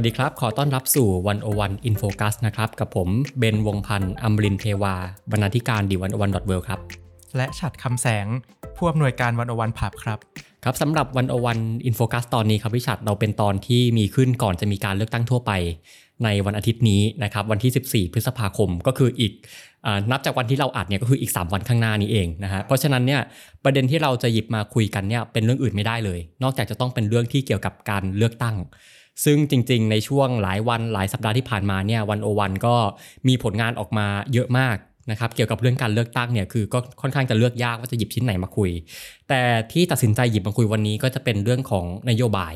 วัสดีครับ ขอต้อนรับสู่ One O One In Focus นะครับ กับผมเบนซ์ วงศ์พันธ์ อมรินทร์เทวา บรรณาธิการ The One O One dot world ครับ และฉัตร คำแสง ผู้อำนวยการ One O One PUB ครับ ครับสำหรับ One O One In Focus ตอนนี้ครับพี่ฉัตรเราเป็นตอนที่มีขึ้นก่อนจะมีการเลือกตั้งทั่วไป ในวันอาทิตย์นี้นะครับวันที่ 14 พฤษภาคมก็คืออีกอานับจากวันที่เราอัดเนี่ยก็คืออีก 3 วันข้างหน้านี้เองนะฮะเพราะฉะนั้นเนี่ยประเด็นที่เราจะหยิบมาคุยกันเนี่ยเป็นเรื่องอื่นไม่ได้เลย นอกจากจะต้องเป็นเรื่องที่เกี่ยวกับการเลือกตั้ง ซึ่งจริงๆ ในช่วงหลายวันหลายสัปดาห์ที่ผ่านมาเนี่ยวันโอวันก็มีผลงานออกมาเยอะมากนะครับเกี่ยวกับเรื่องการเลือกตั้งเนี่ยคือก็ค่อนข้างจะเลือกยากว่าจะหยิบชิ้นไหนมาคุย แต่ที่ตัดสินใจหยิบมาคุยวันนี้ก็จะเป็นเรื่องของนโยบาย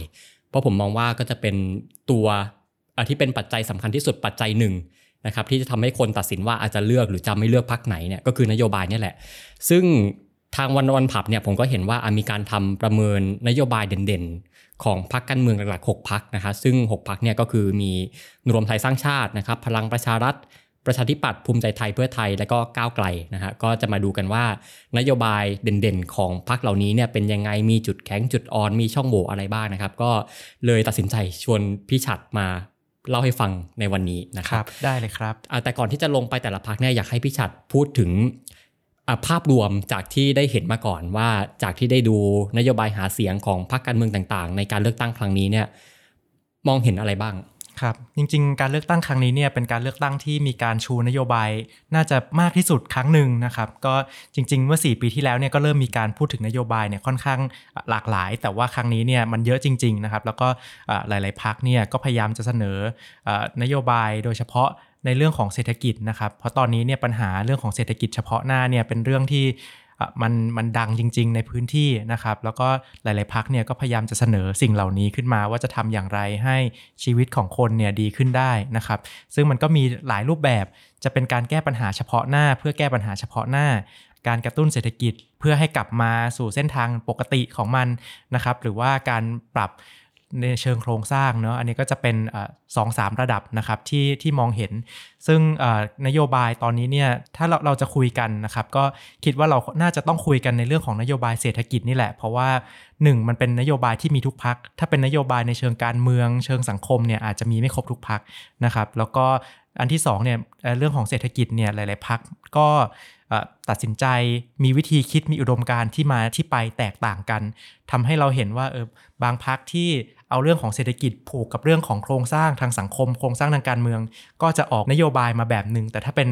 เพราะผมมองว่าก็จะเป็นตัวที่เป็นปัจจัยสำคัญที่สุดปัจจัยหนึ่งนะครับที่จะทำให้คนตัดสินว่าอาจจะเลือกหรือจะไม่เลือกพักไหนเนี่ยก็คือนโยบายนี่แหละ ซึ่งทางวันวันผับเนี่ยผมก็เห็นว่ามีการทำประเมินนโยบายเด่นๆ ของพรรคการเมืองหลักๆ 6พักนะคะซึ่ง 6พักเนี่ยก็คือมีรวมไทยสร้างชาตินะครับ พลังประชารัฐ ประชาธิปัตย์ภูมิใจไทยเพื่อไทยและก็ก้าวไกลนะฮะก็จะมาดูกันว่านโยบายเด่นๆ ของพรรคเหล่านี้เนี่ยเป็นยังไงมีจุดแข็งจุดอ่อนมีช่องโหว่อะไรบ้างนะครับ ก็เลยตัดสินใจชวนพี่ฉัดมาเล่าให้ฟังในวันนี้นะคครัรับบได้เลยครับอ่าแต่ก่อนที่จะลงไปแต่ละพักเนี่ยอยากให้พี่ฉัดพูดถึงอ่า ภาพรวมจากที่ได้เห็นมาก่อนว่าจากที่ได้ดูนโยบายหาเสียงของพรรคการเมืองต่างๆ ในการเลือกตั้งครั้งนี้เนี่ยมองเห็นอะไรบ้างครับจริงๆ การเลือกตั้งครั้งนี้เนี่ยเป็นการเลือกตั้งที่มีการชูนโยบายน่าจะมากที่สุดครั้งหนึ่งนะครับก็จริงๆ เมื่อ 4 ปีที่แล้วเนี่ยก็เริ่มมีการพูดถึงนโยบายเนี่ยค่อนข้างหลากหลาย แต่ว่าครั้งนี้เนี่ยมันเยอะจริงๆนะครับแล้วก็หลายๆพักเนี่ยก็พยายามจะเสนอนโยบายโดยเฉพาะ ในเรื่องของเศรษฐกิจนะครับ เพราะตอนนี้เนี่ยปัญหาเรื่องของเศรษฐกิจเฉพาะหน้าเนี่ยเป็นเรื่องที่มันมันดังจริง ๆ ในพื้นที่นะครับ แล้วก็หลาย ๆพักเนี่ยก็พยายามจะเสนอสิ่งเหล่านี้ขึ้นมาว่าจะทำอย่างไรให้ชีวิตของคนเนี่ยดีขึ้นได้นะครับ ซึ่งมันก็มีหลายรูปแบบจะเป็นการแก้ปัญหาเฉพาะหน้า เพื่อแก้ปัญหาเฉพาะหน้า การกระตุ้นเศรษฐกิจเพื่อให้กลับมาสู่เส้นทางปกติของมันนะครับ หรือว่าการปรับ ในเชิงโครงสร้างเนาะอันนี้ก็จะเป็นสองสามระดับนะครับที่ที่มองเห็น ซึ่งนโยบายตอนนี้เนี่ยถ้าเราเราจะคุยกันนะครับก็คิดว่าเราน่าจะต้องคุยกันในเรื่องของนโยบายเศรษฐกิจนี่แหละ เพราะว่า 1 มันเป็นนโยบายที่มีทุกพัก ถ้าเป็นนโยบายในเชิงการเมือง เชิงสังคมเนี่ยอาจจะมีไม่ครบทุกพักนะครับแล้วก็อันที่2เนี่ยเรื่องของเศรษฐกิจเนี่ยหลาย ๆพักก็ตัดสินใจมีวิธีคิดมีอุดมการณ์ที่มาที่ไปแตกต่างกันทำให้เราเห็นว่าเออบางพักที่ เอาเรื่องของเศรษฐกิจผูกกับเรื่องของโครงสร้างทางสังคม โครงสร้างทางการเมือง ก็จะออกนโยบายมาแบบหนึ่งแต่ถ้าเป็น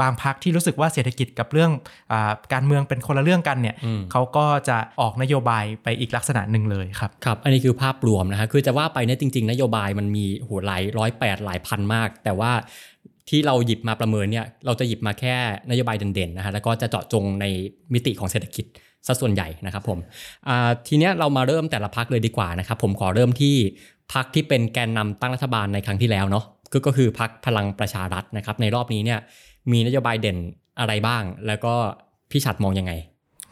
บางพักที่รู้สึกว่าเศรษฐกิจกับเรื่องอาการเมืองเป็นคนละเรื่องกันเนี่ยอืมเขาก็จะออกนโยบายไปอีกลักษณะหนึ่งเลยครับครับ อันนี้คือภาพรวมนะฮะคือจะว่าไปเนี่ยจริง ๆ นโยบายมันมีโหหลายร้อยแปดหลายพันมาก แต่ว่าที่เราหยิบมาประเมินเนี่ยเราจะหยิบมาแค่นโยบายเด่นๆนะฮะแล้วก็จะเจาะจงในมิติของเศรษฐกิจ ซะส่วนใหญ่นะครับผมทีนี้เรามาเริ่มแต่ละพักเลยดีกว่านะครับผมขอเริ่มที่พักที่เป็นแกนนำตั้งรัฐบาลในครั้งที่แล้วเนาะก็คือพักพลังประชารัฐนะครับ ในรอบนี้เนี่ยมีนโยบายเด่นอะไรบ้าง แล้วก็พี่ฉัดมองยังไง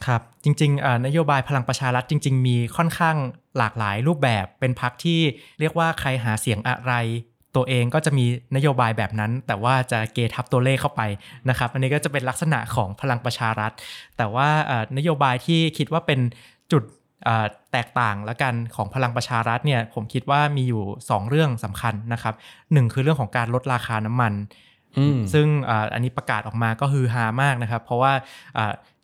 ครับจริงๆนโยบายพลังประชารัฐจริง ๆ มีค่อนข้างหลากหลายรูปแบบเป็นพักที่เรียกว่าใครหาเสียงอะไร ตัวเองก็จะมีนโยบายแบบนั้น แต่ว่าจะเกทับตัวเลขเข้าไปนะครับ อันนี้ก็จะเป็นลักษณะของพลังประชารัฐ แต่ว่าอ่านโยบายที่คิดว่าเป็นจุดอ่าแตกต่างและกันของพลังประชารัฐเนี่ยผมคิดว่ามีอยู่ 2 เรื่องสำคัญนะครับหนึ่งคือเรื่องของการลดราคาน้ำมันอืมซึ่งอ่าอันนี้ประกาศออกมาก็ฮือฮามากนะครับ เพราะว่า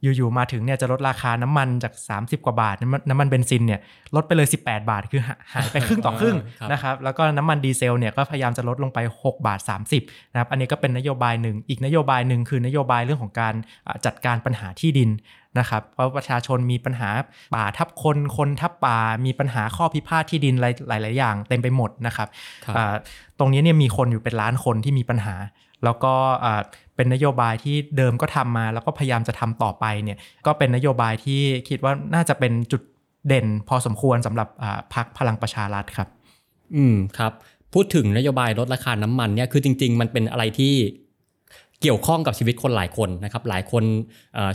อ่าอยู่ๆมาถึงเนี่ยจะลดราคาน้ำมันจาก 30 กว่าบาทน้ำมันน้ำมันเบนซินเนี่ยลดไปเลย 18 บาท คือหาหายไปครึ่งต่อครึ่งครับนะครับแล้วก็น้ำมันดีเซลเนี่ยก็พยายามจะลดลงไป 6 บาท 30นะครับอันนี้ก็เป็นนโยบายหนึ่ง อีกนโยบายหนึ่งคือนโยบายเรื่องของการอ่าจัดการปัญหาที่ดินนะครับเพราะประชาชนมีปัญหาป่าทับคน คนทับป่า มีปัญหาข้อพิพาทที่ดินหลายหลายๆอย่าง เต็มไปหมดนะครับครับอ่าตรงนี้เนี่ยมีคนอยู่เป็นล้านคนที่มีปัญหา แล้วก็อ่า เป็นนโยบายที่เดิมก็ทำมา แล้วก็พยายามจะทำต่อไปเนี่ยก็เป็นนโยบายที่คิดว่าน่าจะเป็นจุดเด่นพอสมควรสำหรับอ่าพรรคพลังประชารัฐครับ อืมครับ พูดถึงนโยบายลดราคาน้ำมันเนี่ยคือจริง ๆ มันเป็นอะไรที่เกี่ยวข้องกับชีวิตคนหลายคนนะครับ หลายคน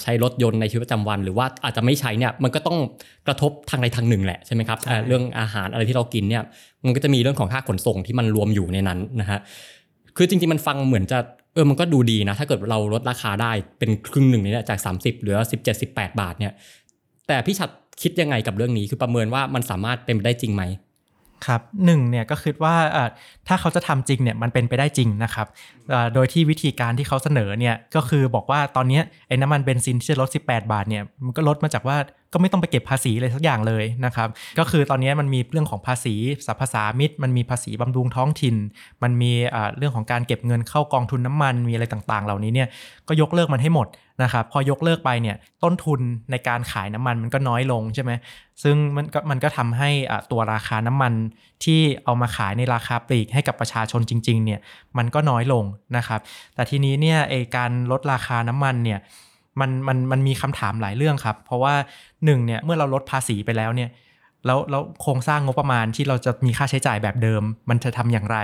ใช้รถยนต์ในชีวิตประจำวัน หรือว่าอาจจะไม่ใช้เนี่ยมันก็ต้องกระทบทางใดทางหนึ่งแหละใช่ไหมครับเรื่องอาหารอะไรที่เรากินเนี่ยมันก็จะมีเรื่องของค่าขนส่งที่มันรวมอยู่ในนั้นนะฮะคือจริงๆมันฟังเหมือนจะ เออมันก็ดูดีนะ ถ้าเกิดเราลดราคาได้เป็นครึ่งหนึ่งนี่ยจาก 30 เหลือ 17 18 บาทเนี่ยแต่พี่ชัดคิดยังไงกับเรื่องนี้คือประเมินว่ามันสามารถเป็นไปได้จริงไหม ครับหนึ่งเนี่ยก็คือว่าถ้าเขาจะทำจริงเนี่ยมันเป็นไปได้จริงนะครับโดยที่วิธีการที่เขาเสนอเนี่ยก็คือบอกว่าตอนนี้ไอ้น้ำมันเบนซินที่จะลด 18 บาทเนี่ยมันก็ลดมาจากว่าก็ไม่ต้องไปเก็บภาษีเลยสักอย่างเลยนะครับ ก็คือตอนนี้มันมีเรื่องของภาษีสรรพสามิตมันมีภาษีบำรุงท้องถิ่น มันมีเรื่องของการเก็บเงินเข้ากองทุนน้ำมันมีอะไรต่างๆ เหล่านี้เนี่ยก็ยกเลิกมันให้หมด นะครับพอยกเลิกไปเนี่ยต้นทุนในการขายน้ำมันมันก็น้อยลงใช่ไหมซึ่งมันก็มันก็ทำให้ตัวราคาน้ำมันที่เอามาขายในราคาปลีกให้กับประชาชนจริงๆเนี่ยมันก็น้อยลงนะครับ แต่ทีนี้เนี่ยไอการลดราคาน้ำมันเนี่ยมันมันมันมีคำถามหลายเรื่องครับ เพราะว่าหนึ่งเนี่ยเมื่อเราลดภาษีไปแล้วเนี่ยแล้วแล้วโครงสร้างงบประมาณที่เราจะมีค่าใช้จ่ายแบบเดิม มันจะทำอย่างไร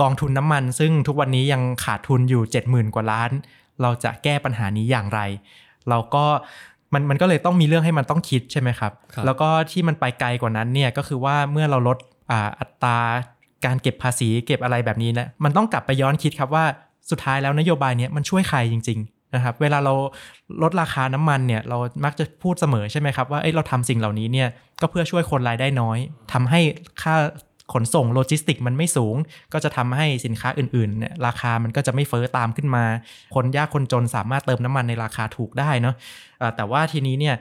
กองทุนน้ำมัน ซึ่งทุกวันนี้ยังขาดทุนอยู่ 70,000 กว่าล้าน เราจะแก้ปัญหานี้อย่างไร เราก็มันมันก็เลยต้องมีเรื่องให้มันต้องคิดใช่ไหมครับรบแล้วก็ที่มันไปไกลกว่านั้นเนี่ยก็คือว่าเมื่อเราลดอัตราการเก็บภาษีเก็บอะไรแบบนี้นะมันต้องกลับไปย้อนคิดครับว่าสุดท้ายแล้วนโยบายนี้มันช่วยใครจริงนะครับ เวลาเราลดราคาน้ำมันเนี่ยเรามักจะพูดเสมอใช่ไหมครับว่าเอ้เราทำสิ่งเหล่านี้เนี่ยก็เพื่อช่วยคนรายได้น้อยทำให้ค่า ขนส่งโลจิสติกส์มันไม่สูง ก็จะทำให้สินค้าอื่นๆเนี่ยราคามันก็จะไม่เฟ้อตามขึ้นมา คนยากคนจนสามารถเติมน้ำมันในราคาถูกได้เนาะแต่ว่าทีนี้เนี่ย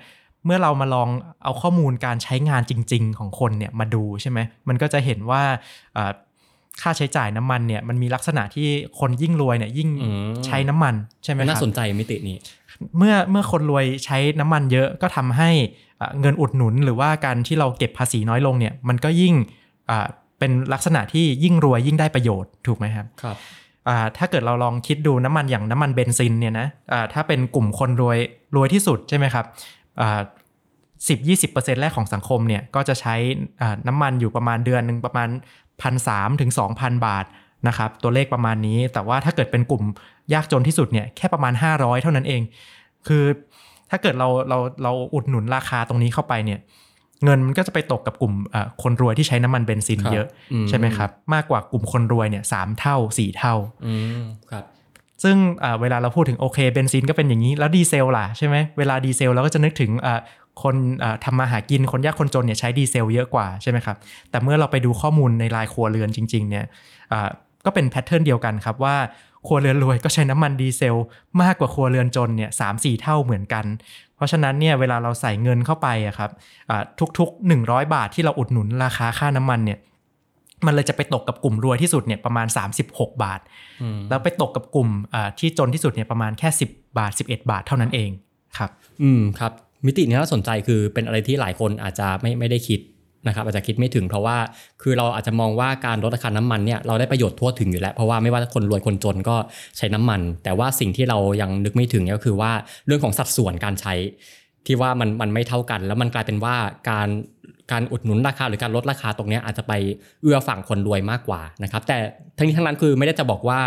เมื่อเรามาลองเอาข้อมูลการใช้งานจริง ๆ ของคนเนี่ยมาดูใช่ไหมมันก็จะเห็นว่าค่าใช้จ่ายน้ำมันเนี่ยมันมีลักษณะที่คนยิ่งรวยเนี่ยยิ่งใช้น้ำมันใช่ไหมครับน่าสนใจมิตินี้ เมื่อเมื่อคนรวยใช้น้ำมันเยอะก็ทำให้เงินอุดหนุนหรือว่าการที่เราเก็บภาษีน้อยลงเนี่ยมันก็ยิ่ง เป็นลักษณะที่ยิ่งรวยยิ่งได้ประโยชน์ถูกไหมครับครับถ้าเกิดเราลองคิดดูน้ำมันอย่างน้ำมันเบนซินเนี่ยนะถ้าเป็นกลุ่มคนรวยรวยที่สุดใช่ไหมครับสิบยี่สิบเปอร์เซ็นต์แรกของสังคมเนี่ยก็จะใช้น้ำมันอยู่ประมาณเดือนหนึ่งประมาณพันสามถึงสองพันบาทนะครับตัวเลขประมาณนี้ แต่ว่าถ้าเกิดเป็นกลุ่มยากจนที่สุดเนี่ยแค่ประมาณ 500 เท่านั้นเอง คือถ้าเกิดเราเราเราอุดหนุนราคาตรงนี้เข้าไปเนี่ย เงินมันก็จะไปตกกับกลุ่มคนรวยที่ใช้น้ำมันเบนซินเยอะใช่ไหมครับ มากกว่ากลุ่มคนรวยเนี่ยสามเท่าสี่เท่าครับซึ่งเวลาเราพูดถึงโอเคเบนซินก็เป็นอย่างนี้แล้วดีเซลล่ะใช่ไหมเวลาดีเซลเราก็จะนึกถึงคนทำมาหากินคนยากคนจนเนี่ยใช้ดีเซลเยอะกว่าใช่ไหมครับแต่เมื่อเราไปดูข้อมูลในรายครัวเรือนจริงๆเนี่ยก็เป็น pattern เดียวกันครับว่า ครัวเรือนรวยก็ใช้น้ำมันดีเซล มากกว่าครัวเรือนจนเนี่ยสามสี่เท่าเหมือนกัน เพราะฉะนั้นเนี่ยเวลาเราใส่เงินเข้าไปอะครับทุกๆ 100 บาทที่เราอุดหนุนราคาค่าน้ำมันเนี่ยมันเลยจะไปตกกับกลุ่มรวยที่สุดเนี่ยประมาณ 36 บาท แล้วไปตกกับกลุ่มที่จนที่สุดเนี่ยประมาณแค่ 10 บาท 11 บาทเท่านั้นเองครับ อืมครับมิตินี้น่าสนใจคือเป็นอะไรที่หลายคนอาจจะไม่ไม่ได้คิด นะครับอาจจะคิดไม่ถึงเพราะว่าคือเราอาจจะมองว่าการลดราคาน้ำมันเนี่ยเราได้ประโยชน์ทั่วถึงอยู่แล้ว เพราะว่าไม่ว่าคนรวยคนจนก็ใช้น้ำมัน แต่ว่าสิ่งที่เรายังนึกไม่ถึงก็คือว่าเรื่องของสัดส่วนการใช้ ที่ว่ามันมันไม่เท่ากัน แล้วมันกลายเป็นว่าการการอุดหนุนราคาหรือการลดราคาตรงนี้อาจจะไปเอื้อฝั่งคนรวยมากกว่านะครับแต่ทั้งนี้ทั้งนั้นคือไม่ได้จะบอกว่า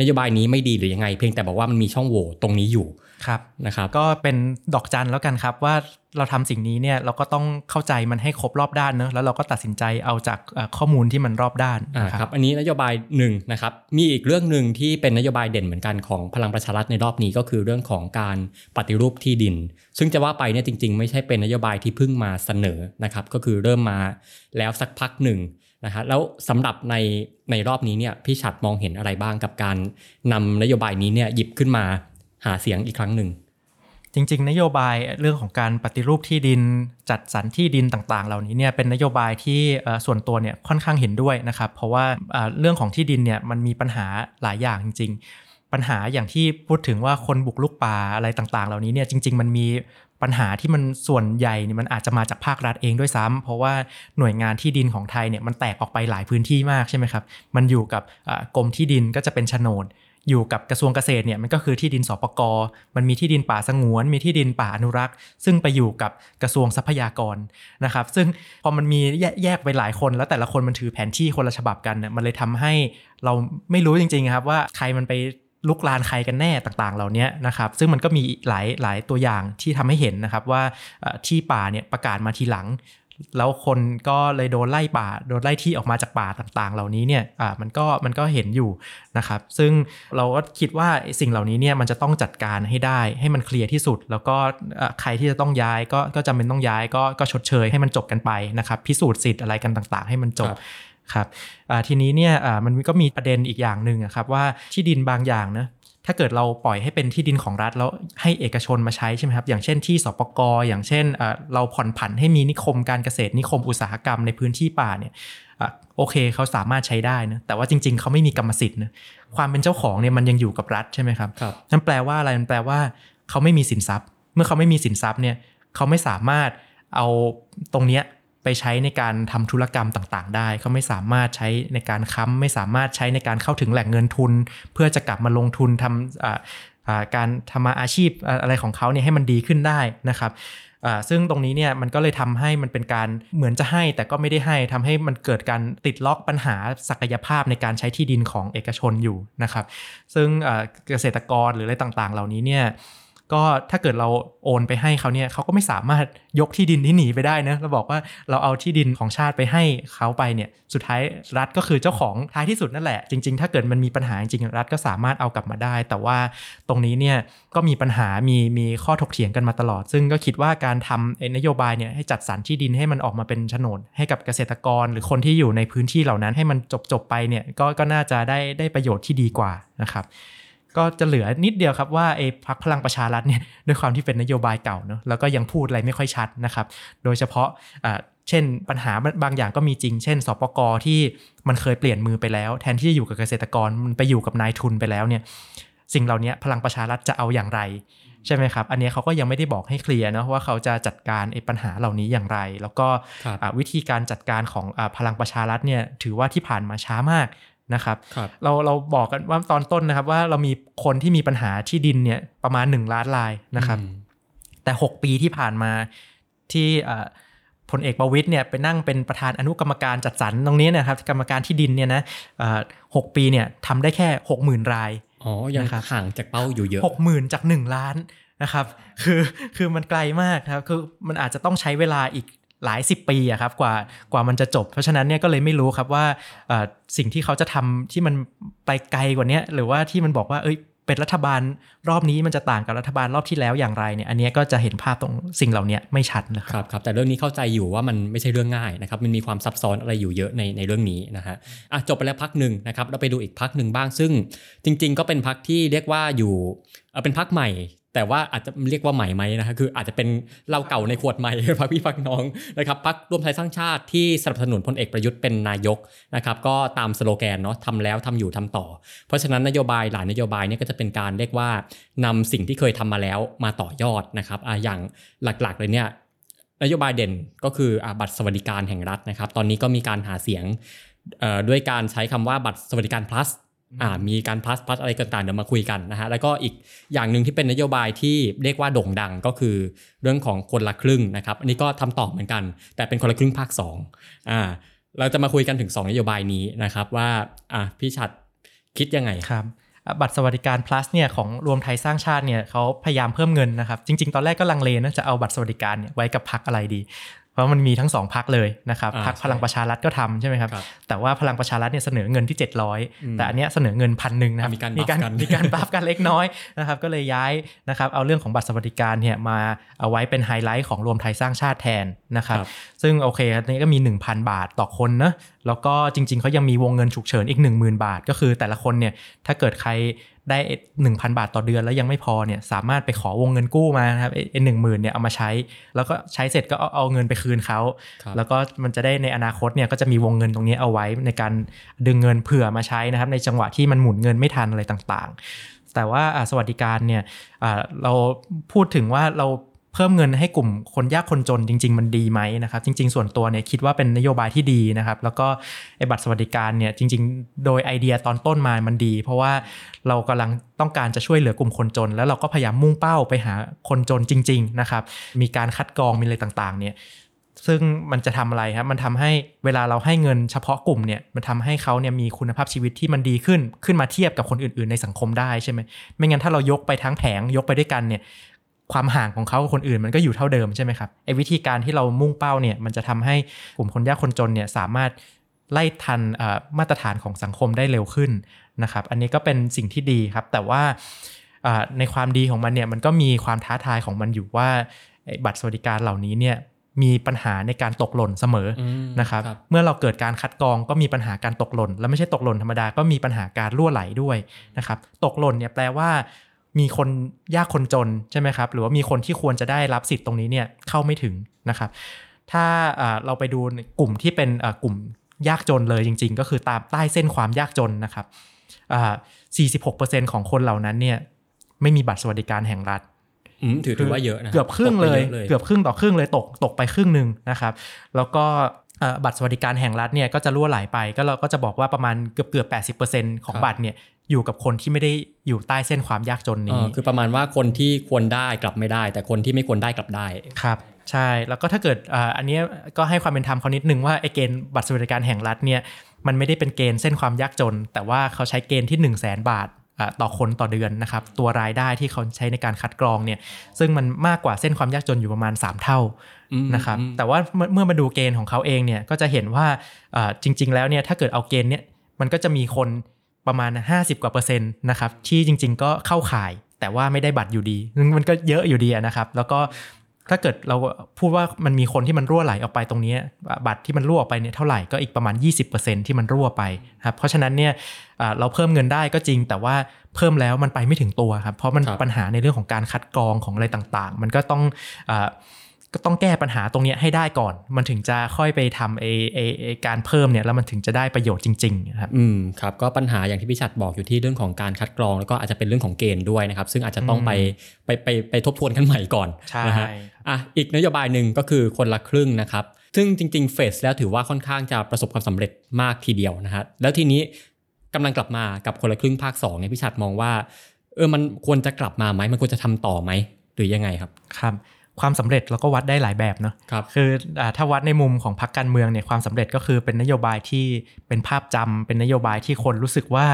นโยบายนี้ไม่ดีหรือยังไง เพียงแต่บอกว่ามันมีช่องโหว่ตรงนี้อยู่ ครับนะครับก็เป็นดอกจันแล้วกันครับว่าเราทำสิ่งนี้เนี่ยเราก็ต้องเข้าใจมันให้ครบรอบด้านเนอะแล้วเราก็ตัดสินใจเอาจากข้อมูลที่มันรอบด้านครับอันนี้นโยบายหนึ่งนะครับมีอีกเรื่องหนึ่งที่เป็นนโยบายเด่นเหมือนกันของพลังประชารัฐในรอบนี้ก็คือเรื่องของการปฏิรูปที่ดิน ซึ่งจะว่าไปเนี่ยจริง ๆ ไม่ใช่เป็นนโยบายที่เพิ่งมาเสนอนะครับก็คือเริ่มมาแล้วสักพักหนึ่งนะฮะแล้วสำหรับในในรอบนี้เนี่ยพี่ฉัดมองเห็นอะไรบ้างกับการนำนโยบายนี้เนี่ยหยิบขึ้นมา หาเสียงอีกครั้งหนึ่ง จริง ๆ นโยบายเรื่องของการปฏิรูปที่ดินจัดสรรที่ดินต่างๆ เหล่านี้เนี่ยเป็นนโยบายที่ส่วนตัวเนี่ยค่อนข้างเห็นด้วยนะครับ เพราะว่าเรื่องของที่ดินเนี่ยมันมีปัญหาหลายอย่างจริง ๆ ปัญหาอย่างที่พูดถึงว่าคนบุกลุกป่าอะไรต่างๆ เหล่านี้เนี่ยจริง ๆ มันมีปัญหาที่มันส่วนใหญ่เนี่ยมันอาจจะมาจากภาครัฐเองด้วยซ้ำเพราะว่าหน่วยงานที่ดินของไทยเนี่ยมันแตกออกไปหลายพื้นที่มากใช่ไหมครับ มันอยู่กับกรมที่ดินก็จะเป็นโฉนด อยู่กับกระทรวงเกษตรเนี่ยมันก็คือที่ดินสปกมันมีที่ดินป่าสงวน มีที่ดินป่าอนุรักษ์ ซึ่งไปอยู่กับกระทรวงทรัพยากรนะครับ ซึ่งพอมันมีแยกไปหลายคน แล้วแต่ละคนมันถือแผนที่คนละฉบับกันเนี่ยมันเลยทำให้เราไม่รู้จริงๆครับว่าใครมันไปลุกลานใครกันแน่ต่างๆ เหล่านี้นะครับ ซึ่งมันก็มีหลายหลายตัวอย่างที่ทำให้เห็นนะครับว่าที่ป่าเนี่ยประกาศมาทีหลัง แล้วคนก็เลยโดนไล่ป่า โดนไล่ที่ออกมาจากป่าต่างๆ เหล่านี้เนี่ยอ่ามันก็มันก็เห็นอยู่นะครับ ซึ่งเราก็คิดว่าสิ่งเหล่านี้เนี่ยมันจะต้องจัดการให้ได้ให้มันเคลียร์ที่สุด แล้วก็ใครที่จะต้องย้ายก็ก็จำเป็นต้องย้ายก็ก็ชดเชยให้มันจบกันไปนะครับ พิสูจน์สิทธิ์อะไรกันต่าง ๆ ให้มันจบครับทีนี้เนี่ยมันก็มีประเด็นอีกอย่างหนึ่งครับว่าที่ดินบางอย่างนะ ถ้าเกิดเราปล่อยให้เป็นที่ดินของรัฐแล้วให้เอกชนมาใช้ใช่ไหมครับ อย่างเช่นที่สปกอย่างเช่นเราผ่อนผันให้มีนิคมการเกษตรนิคมอุตสาหกรรมในพื้นที่ป่าเนี่ยโอเคเขาสามารถใช้ได้นะแต่ว่าจริง ๆเขาไม่มีกรรมสิทธิ์นะความเป็นเจ้าของเนี่ยมันยังอยู่กับรัฐใช่ไหมครับครับนั่นแปลว่าอะไรมันแปลว่าเขาไม่มีสินทรัพย์ เมื่อเขาไม่มีสินทรัพย์เนี่ยเขาไม่สามารถเอาตรงเนี้ย ไปใช้ในการทำธุรกรรมต่างๆ ได้ เขาไม่สามารถใช้ในการค้ำไม่สามารถใช้ในการเข้าถึงแหล่งเงินทุน เพื่อจะกลับมาลงทุนทำการทำมาอาชีพอะไรของเขาเนี่ยให้มันดีขึ้นได้นะครับซึ่งตรงนี้เนี่ยมันก็เลยทำให้มันเป็นการเหมือนจะให้ แต่ก็ไม่ได้ให้ทำให้มันเกิดการติดล็อกปัญหาศักยภาพในการใช้ที่ดินของเอกชนอยู่นะครับ ซึ่งเกษตรกรหรืออะไรต่างๆ เหล่านี้เนี่ย ก็ถ้าเกิดเราโอนไปให้เขาเนี่ยเขาก็ไม่สามารถยกที่ดินที่หนีไปได้นะเราบอกว่าเราเอาที่ดินของชาติไปให้เขาไปเนี่ยสุดท้ายรัฐก็คือเจ้าของท้ายที่สุดนั่นแหละ จริง ๆ ถ้าเกิดมันมีปัญหาจริงรัฐก็สามารถเอากลับมาได้ แต่ว่าตรงนี้เนี่ยก็มีปัญหามีมีข้อถกเถียงกันมาตลอด ซึ่งก็คิดว่าการทำนโยบายเนี่ยให้จัดสรรที่ดินให้มันออกมาเป็นโฉนดให้กับเกษตรกร หรือคนที่อยู่ในพื้นที่เหล่านั้นให้มันจบๆไปเนี่ยก็ก็น่าจะได้ได้ประโยชน์ที่ดีกว่านะครับ ก็จะเหลือนิดเดียวครับว่าไอ้พักพลังประชารัฐเนี่ยด้วยความที่เป็นนโยบายเก่าเนาะแล้วก็ยังพูดอะไรไม่ค่อยชัดนะครับ โดยเฉพาะเช่นปัญหาบางอย่างก็มีจริง เช่นสปกที่มันเคยเปลี่ยนมือไปแล้ว แทนที่จะอยู่กับเกษตรกรมันไปอยู่กับนายทุนไปแล้วเนี่ยสิ่งเหล่านี้พลังประชารัฐจะเอาอย่างไรใช่ไหมครับ อันนี้เขาก็ยังไม่ได้บอกให้เคลียร์นะว่าเขาจะจัดการไอ้ปัญหาเหล่านี้อย่างไร แล้วก็วิธีการจัดการของพลังประชารัฐเนี่ยถือว่าที่ผ่านมาช้ามาก นะครับรบเราเราบอกกันว่าตอนต้นนะครับ ว่าเรามีคนที่มีปัญหาที่ดินเนี่ยประมาณ 1 ล้านรายนะครับ แต่ 6 ปีที่ผ่านมาที่พลเอกประวิตยเนี่ยไปนั่งเป็นประธานอนุกรรมการจัดสรรตรงนี้นะครับ กรรมการที่ดินเนี่ยนะหกปีเนี่ยทำได้แค่หกหมื่นรายอ๋อยังห่างจากเป้าอยู่เยอะหกหมื่นจากหนึ่งล้านนะครับ คือคือมันไกลมากครับคือมันอาจจะต้องใช้เวลาอีก หลายสิบปีอะครับกว่ากว่ามันจะจบ เพราะฉะนั้นเนี่ยก็เลยไม่รู้ครับว่าสิ่งที่เขาจะทำที่มันไปไกลกว่านี้หรือว่าที่มันบอกว่าเอ้ยเป็นรัฐบาลรอบนี้มันจะต่างกับรัฐบาลรอบที่แล้วอย่างไรเนี่ยอันนี้ก็จะเห็นภาพตรงสิ่งเหล่านี้ไม่ชัดนะครับครับแต่เรื่องนี้เข้าใจอยู่ว่ามันไม่ใช่เรื่องง่ายนะครับมันมีความซับซ้อนอะไรอยู่เยอะในในเรื่องนี้นะฮะอะจบไปแล้วพักหนึ่งนะครับเราไปดูอีกพักหนึ่งบ้างซึ่งจริง ๆ ก็เป็นพักที่เรียกว่าอยู่เป็นพักใหม่ แต่ว่าอาจจะเรียกว่าใหม่ไหมนะครคืออาจจะเป็นเราเก่าในขวดใหม่พักพี่พักน้องนะครับพักรวมไทยสร้างชาติที่สนับสนุนพลเอกประยุทธ์เป็นนายกนะครับก็ตามสโลแกนเนาะทำแล้วทำอยู่ทำต่อ เพราะฉะนั้นนโยบายหลายนโยบายเนี่ยก็จะเป็นการเรียกว่านำสิ่งที่เคยทำมาแล้วมาต่อยอดนะครับออย่างหลักๆเลยเนี่ยนโยบายเด่นก็คือบัตรสวัสดิการแห่งรัฐนะครับ ตอนนี้ก็มีการหาเสียงด้วยการใช้คำว่าบัตรสวัสดิการ plus อ่ามีการพลัสพลัสอะไรต่างๆเดี๋ยวมาคุยกันนะฮะแล้วก็อีกอย่างหนึ่งที่เป็นนโยบายที่เรียกว่าโด่งดังก็คือเรื่องของคนละครึ่งนะครับอันนี้ก็ทำต่อเหมือนกัน แต่เป็นคนละครึ่งภาค2อ่าเราจะมาคุยกันถึง 2 นโยบายนี้นะครับว่าอ่าพี่ชัดคิดยังไงครับบัตรสวัสดิการ plus เนี่ยของรวมไทยสร้างชาติเนี่ยเขาพยายามเพิ่มเงินนะครับ จริง ๆ ตอนแรกก็ลังเลนะจะเอาบัตรสวัสดิการเนี่ยไว้กับพักอะไรดี เพราะมันมีทั้งสองพักเลยนะครับพักพลังประชารัฐก็ทำใช่ไหมครับ แต่ว่าพลังประชารัฐเนี่ยเสนอเงินที่ 700 แต่อันเนี้ยเสนอเงินพันหนึ่งนะครับมีการมีการมีการปรับกันเล็กน้อยนะครับก็เลยย้ายนะครับเอาเรื่องของบัตรสวัสดิการเนี่ยมาเอาไว้เป็นไฮไลท์ของรวมไทยสร้างชาติแทนนะครับซึ่งโอเคอันนี้ก็มี 1,000 บาทต่อคนนะแล้วก็จริง ๆเขายังมีวงเงินฉุกเฉินอีก 10,000 บาท ก็คือแต่ละคนเนี่ยถ้าเกิดใคร ได้ 1,000 บาทต่อเดือนแล้วยังไม่พอเนี่ยสามารถไปขอวงเงินกู้มาครับเอ็นหนึ่งหมื่นเนี่ยเอามาใช้ แล้วก็ใช้เสร็จก็เอาเอาเงินไปคืนเขา แล้วก็มันจะได้ในอนาคตเนี่ยก็จะมีวงเงินตรงนี้เอาไว้ในการดึงเงินเผื่อมาใช้นะครับ ในจังหวะที่มันหมุนเงินไม่ทันอะไรต่างๆ แต่ว่าสวัสดิการเนี่ยเราพูดถึงว่าเรา เพิ่มเงินให้กลุ่มคนยากคนจนจริง ๆ มันดีไหมนะครับ จริง ๆ ส่วนตัวเนี่ยคิดว่าเป็นนโยบายที่ดีนะครับ แล้วก็ไอ้บัตรสวัสดิการเนี่ยจริง ๆ โดยไอเดียตอนต้นมามันดี เพราะว่าเรากำลังต้องการจะช่วยเหลือกลุ่มคนจน แล้วเราก็พยายามมุ่งเป้าไปหาคนจนจริง ๆ นะครับ มีการคัดกรองมีอะไรต่างๆ เนี่ยซึ่งมันจะทำอะไรครับมันทำให้เวลาเราให้เงินเฉพาะกลุ่มเนี่ย มันทำให้เขาเนี่ยมีคุณภาพชีวิตที่มันดีขึ้น ขึ้นมาเทียบกับคนอื่น ๆ ในสังคมได้ใช่ไหม ไม่งั้นถ้าเรายกไปทั้งแผงยกไปด้วยกันเนี่ย ความห่างของเขากับคนอื่นมันก็อยู่เท่าเดิมใช่ไหมครับไอ้วิธีการที่เรามุ่งเป้าเนี่ยมันจะทำให้กลุ่มคนยากคนจนเนี่ยสามารถไล่ทันมาตรฐานของสังคมได้เร็วขึ้นนะครับ อันนี้ก็เป็นสิ่งที่ดีครับ แต่ว่าในความดีของมันเนี่ยมันก็มีความท้าทายของมันอยู่ว่าบัตรสวัสดิการเหล่านี้เนี่ยมีปัญหาในการตกหล่นเสมอนะครับเมื่อเราเกิดการคัดกรองก็มีปัญหาการตกหล่น และไม่ใช่ตกหล่นธรรมดาก็มีปัญหาการรั่วไหลด้วยนะครับ ตกหล่นเนี่ยแปลว่า มีคนยากคนจนใช่ไหมครับ หรือว่ามีคนที่ควรจะได้รับสิทธิ์ตรงนี้เนี่ยเข้าไม่ถึงนะครับ ถ้าเราไปดูกลุ่มที่เป็นกลุ่มยากจนเลยจริง ๆ ก็คือตามใต้เส้นความยากจนนะครับ46%ของคนเหล่านั้นเนี่ยไม่มีบัตรสวัสดิการแห่งรัฐถือถือว่าเยอะนะเกือบครึ่งเลย เกือบครึ่งต่อครึ่งเลยตกตกไปครึ่งหนึ่งนะครับ แล้วก็ บัตรสวัสดิการแห่งรัฐเนี่ยก็จะรั่วไหลไปก็เราก็จะบอกว่าประมาณเกือบเกือบแปดสิบเปอร์เซ็นของบัตรเนี่ยอยู่กับคนที่ไม่ได้อยู่ใต้เส้นความยากจนนี้คือประมาณว่าคนที่ควรได้กลับไม่ได้ แต่คนที่ไม่ควรได้กลับได้ครับใช่ แล้วก็ถ้าเกิดอันนี้ก็ให้ความเป็นธรรมเขานิดนึงว่าไอ้เกณฑ์บัตรสวัสดิการแห่งรัฐเนี่ยมันไม่ได้เป็นเกณฑ์เส้นความยากจน แต่ว่าเขาใช้เกณฑ์ที่ 1 0 0 0 0แสนบาท ต่อคนต่อเดือนนะครับตัวรายได้ที่เขาใช้ในการคัดกรองเนี่ยซึ่งมันมากกว่าเส้นความยากจนอยู่ประมาณ 3 เท่านะครับแต่ว่าเมื่อมาดูเกณฑ์ของเขาเองเนี่ยก็จะเห็นว่าจริง ๆ แล้วเนี่ยถ้าเกิดเอาเกณฑ์เนี่ยมันก็จะมีคนประมาณ 50 กว่าเปอร์เซ็นต์นะครับที่จริง ๆ ก็เข้าข่ายแต่ว่าไม่ได้บัตรอยู่ดี มันก็เยอะอยู่ดีนะครับ แล้วก็ ถ้าเกิดเราพูดว่ามันมีคนที่มันรั่วไหลออกไปตรงนี้บัตรที่มันรั่วออกไปเนี่ยเท่าไหร่ก็อีกประมาณ 20%ที่มันรั่วไปครับเพราะฉะนั้นเนี่ยเราเพิ่มเงินได้ก็จริง แต่ว่าเพิ่มแล้วมันไปไม่ถึงตัวครับเพราะมันปัญหาในเรื่องของการคัดกรองของอะไรต่างๆ มันก็ต้อง ก็ต้องแก้ปัญหาตรงนี้ให้ได้ก่อน มันถึงจะค่อยไปทำไอ้ไอ้การเพิ่มเนี่ยแล้วมันถึงจะได้ประโยชน์จริงๆครับอืมครับก็ปัญหาอย่างที่พี่ชัดบอกอยู่ที่เรื่องของการคัดกรอง แล้วก็อาจจะเป็นเรื่องของเกณฑ์ด้วยนะครับ ซึ่งอาจจะต้องไปไปไปไปทบทวนกันใหม่ก่อนนะฮะอะอีกนโยบายหนึ่งก็คือคนละครึ่งนะครับ ซึ่งจริงๆเฟสแล้วถือว่าค่อนข้างจะประสบความสำเร็จมากทีเดียวนะฮะแล้วทีนี้กำลังกลับมากับคนละครึ่งภาค2เนี่ยพี่ชัดมองว่าเออมันควรจะกลับมาไหมมันควรจะทำต่อไหมหรือยังไงครับครับ ความสำเร็จเราก็วัดได้หลายแบบเนาะครับคืออถ้าวัดในมุมของพรรคการเมืองเนี่ยความสำเร็จก็คือเป็นนโยบายที่เป็นภาพจำเป็นนโยบายที่คนรู้สึกว่า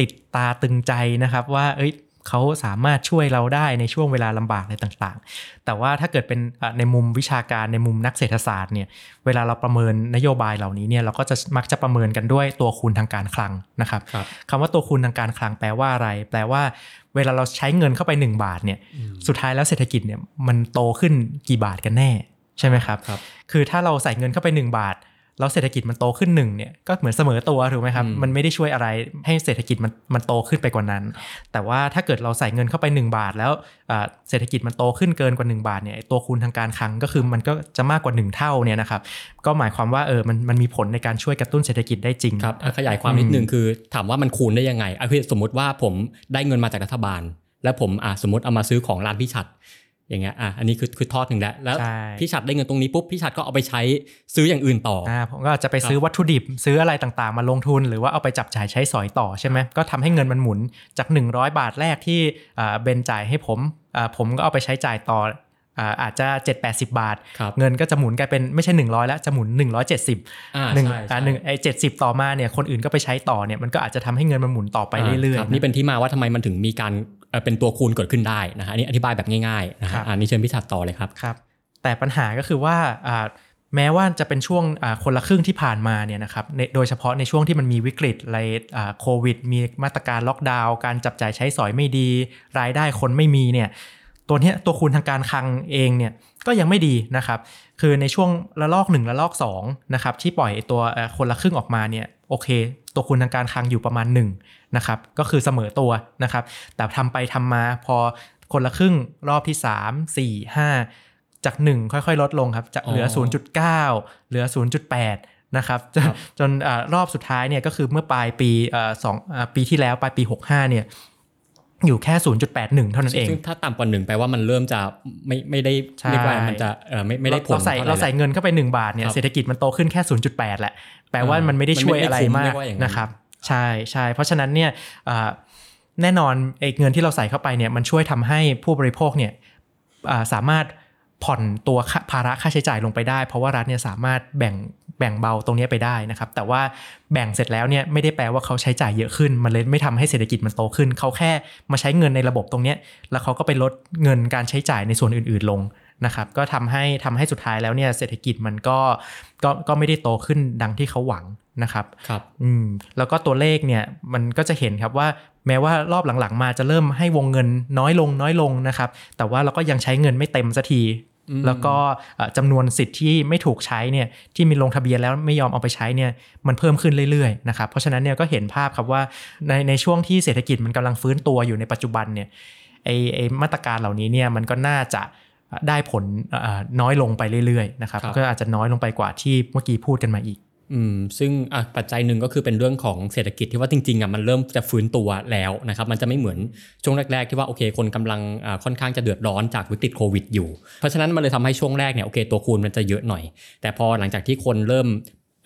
ติดตาตึงใจนะครับ ว่าเอ้ย เขาสามารถช่วยเราได้ในช่วงเวลาลำบากอะไรต่างๆ แต่ว่าถ้าเกิดเป็นในมุมวิชาการในมุมนักเศรษฐศาสตร์เนี่ยเวลาเราประเมินนโยบายเหล่านี้เนี่ยเราก็จะมักจะประเมินกันด้วยตัวคูณทางการคลังนะครับคบคำว่าตัวคูณทางการคลังแปลว่าอะไร แปลว่าเวลาเราใช้เงินเข้าไป 1 บาทเนี่ยสุดท้ายแล้วเศรษฐกิจเนี่ยมันโตขึ้นกี่บาทกันแน่ใช่ไหมครับรบคือถ้าเราใส่เงินเข้าไป 1 บาท แล้วเศรษฐกิจมันโตขึ้นหนึ่งเนี่ยก็เหมือนเสมอตัวถูกไหมครับ มันไม่ได้ช่วยอะไรให้เศรษฐกิจมันมันโตขึ้นไปกว่านั้น แต่ว่าถ้าเกิดเราใส่เงินเข้าไป 1 บาท แล้วเศรษฐกิจมันโตขึ้นเกินกว่า 1 บาทเนี่ยตัวคูณทางการคลังก็คือมันก็จะมากกว่า 1 เท่าเนี่ยนะครับก็หมายความว่าเออมันมันมีผลในการช่วยกระตุ้นเศรษฐกิจได้จริงครับขยายความนิดนึงคือถามว่ามันคูณได้ยังไงคือสมมติว่าผมได้เงินมาจากรัฐบาล แล้วผมอ่าสมมติเอามาซื้อของร้านพี่ชัด อย่างเงี้ยอะอันนี้คือคือทอดหนึ่งแล้วแล้ว พี่ชัดได้เงินตรงนี้ปุ๊บพี่ชัดก็เอาไปใช้ซื้ออย่างอื่นต่ออ่าผมก็จะไปซื้อวัตถุดิบซื้ออะไรต่างๆ มาลงทุน หรือว่าเอาไปจับจ่ายใช้สอยต่อใช่ไหมก็ทำให้เงินมันหมุนจาก 100 บาทแรกที่เบนจ่ายให้ผมผมก็เอาไปใช้จ่ายต่ออาจจะ 7 80 บาท เงินก็จะหมุนกลายเป็นไม่ใช่ 100 แล้วจะหมุน 170หนึ่งหนึ่งไอ้เจ็ดสิบต่อมาเนี่ยคนอื่นก็ไปใช้ต่อเนี่ยมันก็อาจจะทำให้เงินมันหมุนต่อไปเรื่อยๆนี่เป็นที่มาว่าทำไมมันถึงมีการ เป็นตัวคูณเกิดขึ้นได้นะฮะอันนี้อธิบายแบบง่ายๆนะฮะอันนี้เชิญพิชัดต่อเลยครับครับ แต่ปัญหาก็คือว่าแม้ว่าจะเป็นช่วงคนละครึ่งที่ผ่านมาเนี่ยนะครับโดยเฉพาะในช่วงที่มันมีวิกฤตอะไรโควิด มีมาตรการล็อกดาวน์การจับจ่ายใช้สอยไม่ดี รายได้คนไม่มีเนี่ยตัวนี้ตัวคูณทางการคลังเองเนี่ยก็ยังไม่ดีนะครับ คือในช่วงระลอก 1 ระลอก2นะครับที่ปล่อยตัวคนละครึ่งออกมาเนี่ยโอเค ตัวคูณทางการคลังอยู่ประมาณ1นะครับก็คือเสมอตัวนะครับแต่ทำไปทำมาพอคนละครึ่งรอบที่ 3 4 5 จาก 1 ค่อยๆ ลดลงครับจากเหลือ 0.9 เหลือ 0.8นะครับจนจนอรอบสุดท้ายเนี่ยก็คือเมื่อปลายปีสองปีที่แล้วปลายปี 65เนี่ย อยู่แค่ 0.81 เท่านั้นเอง ซึ่งถ้าต่ำกว่าหนึ่งแปลว่ามันเริ่มจะไม่ไม่ได้ใช่เรียกว่ามันจะเออไม่ไม่ได้ผลเราใส่ท่ไหเราใส่แล้วเงินเข้าไป 1 บาทเนี่ยครับเศรษฐกิจมันโตขึ้นแค่ 0.8 แหละ แปลว่าอ่ามัมันไม่ได้ช่วยอะไรมันไม่มากคุ้มเรียกว่าอย่างนั้นนะครับ ใช่ใช่เพราะฉะนั้นเนี่ยอ่าแน่นอนไอ้เงินที่เราใส่เข้าไปเนี่ยมันช่วยทำให้ผู้บริโภคเนี่ยอ่าสามารถ ผ่อนตัวค่าภาระค่าใช้จ่ายลงไปได้ เพราะว่ารัฐเนี่ยสามารถแบ่งแบ่งเบาตรงนี้ไปได้นะครับ แต่ว่าแบ่งเสร็จแล้วเนี่ยไม่ได้แปลว่าเขาใช้จ่ายเยอะขึ้น มันเลยไม่ทำให้เศรษฐกิจมันโตขึ้น เขาแค่มาใช้เงินในระบบตรงเนี้ยแล้วเขาก็ไปลดเงินการใช้จ่ายในส่วนอื่น ๆลงนะครับก็ทำให้ทำให้สุดท้ายแล้วเนี่ยเศรษฐกิจมันก็ก็ก็ไม่ได้โตขึ้นดังที่เขาหวังนะครับครับอืมแล้วก็ตัวเลขเนี่ยมันก็จะเห็นครับว่าแม้ว่ารอบหลังๆ มาจะเริ่มให้วงเงินน้อยลงน้อยลงนะครับแต่ว่าเราก็ยังใช้เงินไม่เต็มสักทีอืม แล้วก็เอ่อจำนวนสิทธิ์ที่ไม่ถูกใช้เนี่ยที่มีลงทะเบียนแล้วไม่ยอมเอาไปใช้เนี่ยมันเพิ่มขึ้นเรื่อยๆนะครับเพราะฉะนั้นเนี่ยก็เห็นภาพครับว่าในในช่วงที่เศรษฐกิจมันกำลังฟื้นตัวอยู่ในปัจจุบันเนี่ยไอไอมาตรการเหล่านี้เนี่ยมันก็น่าจะได้ผลเอ่อน้อยลงไปเรื่อยๆนะครับครับก็อาจจะน้อยลงไปกว่าที่เมื่อกี้พูดกันมาอีก อืมซึ่งอะปัจจัยหนึ่งก็คือเป็นเรื่องของเศรษฐกิจที่ว่าจริงๆอะมันเริ่มจะฟื้นตัวแล้วนะครับ มันจะไม่เหมือนช่วงแรก ๆ ที่ว่าโอเค คนกำลังอ่าค่อนข้างจะเดือดร้อนจากวิกฤตโควิดอยู่ เพราะฉะนั้นมันเลยทำให้ช่วงแรกเนี่ยโอเคตัวคูณมันจะเยอะหน่อย แต่พอหลังจากที่คนเริ่ม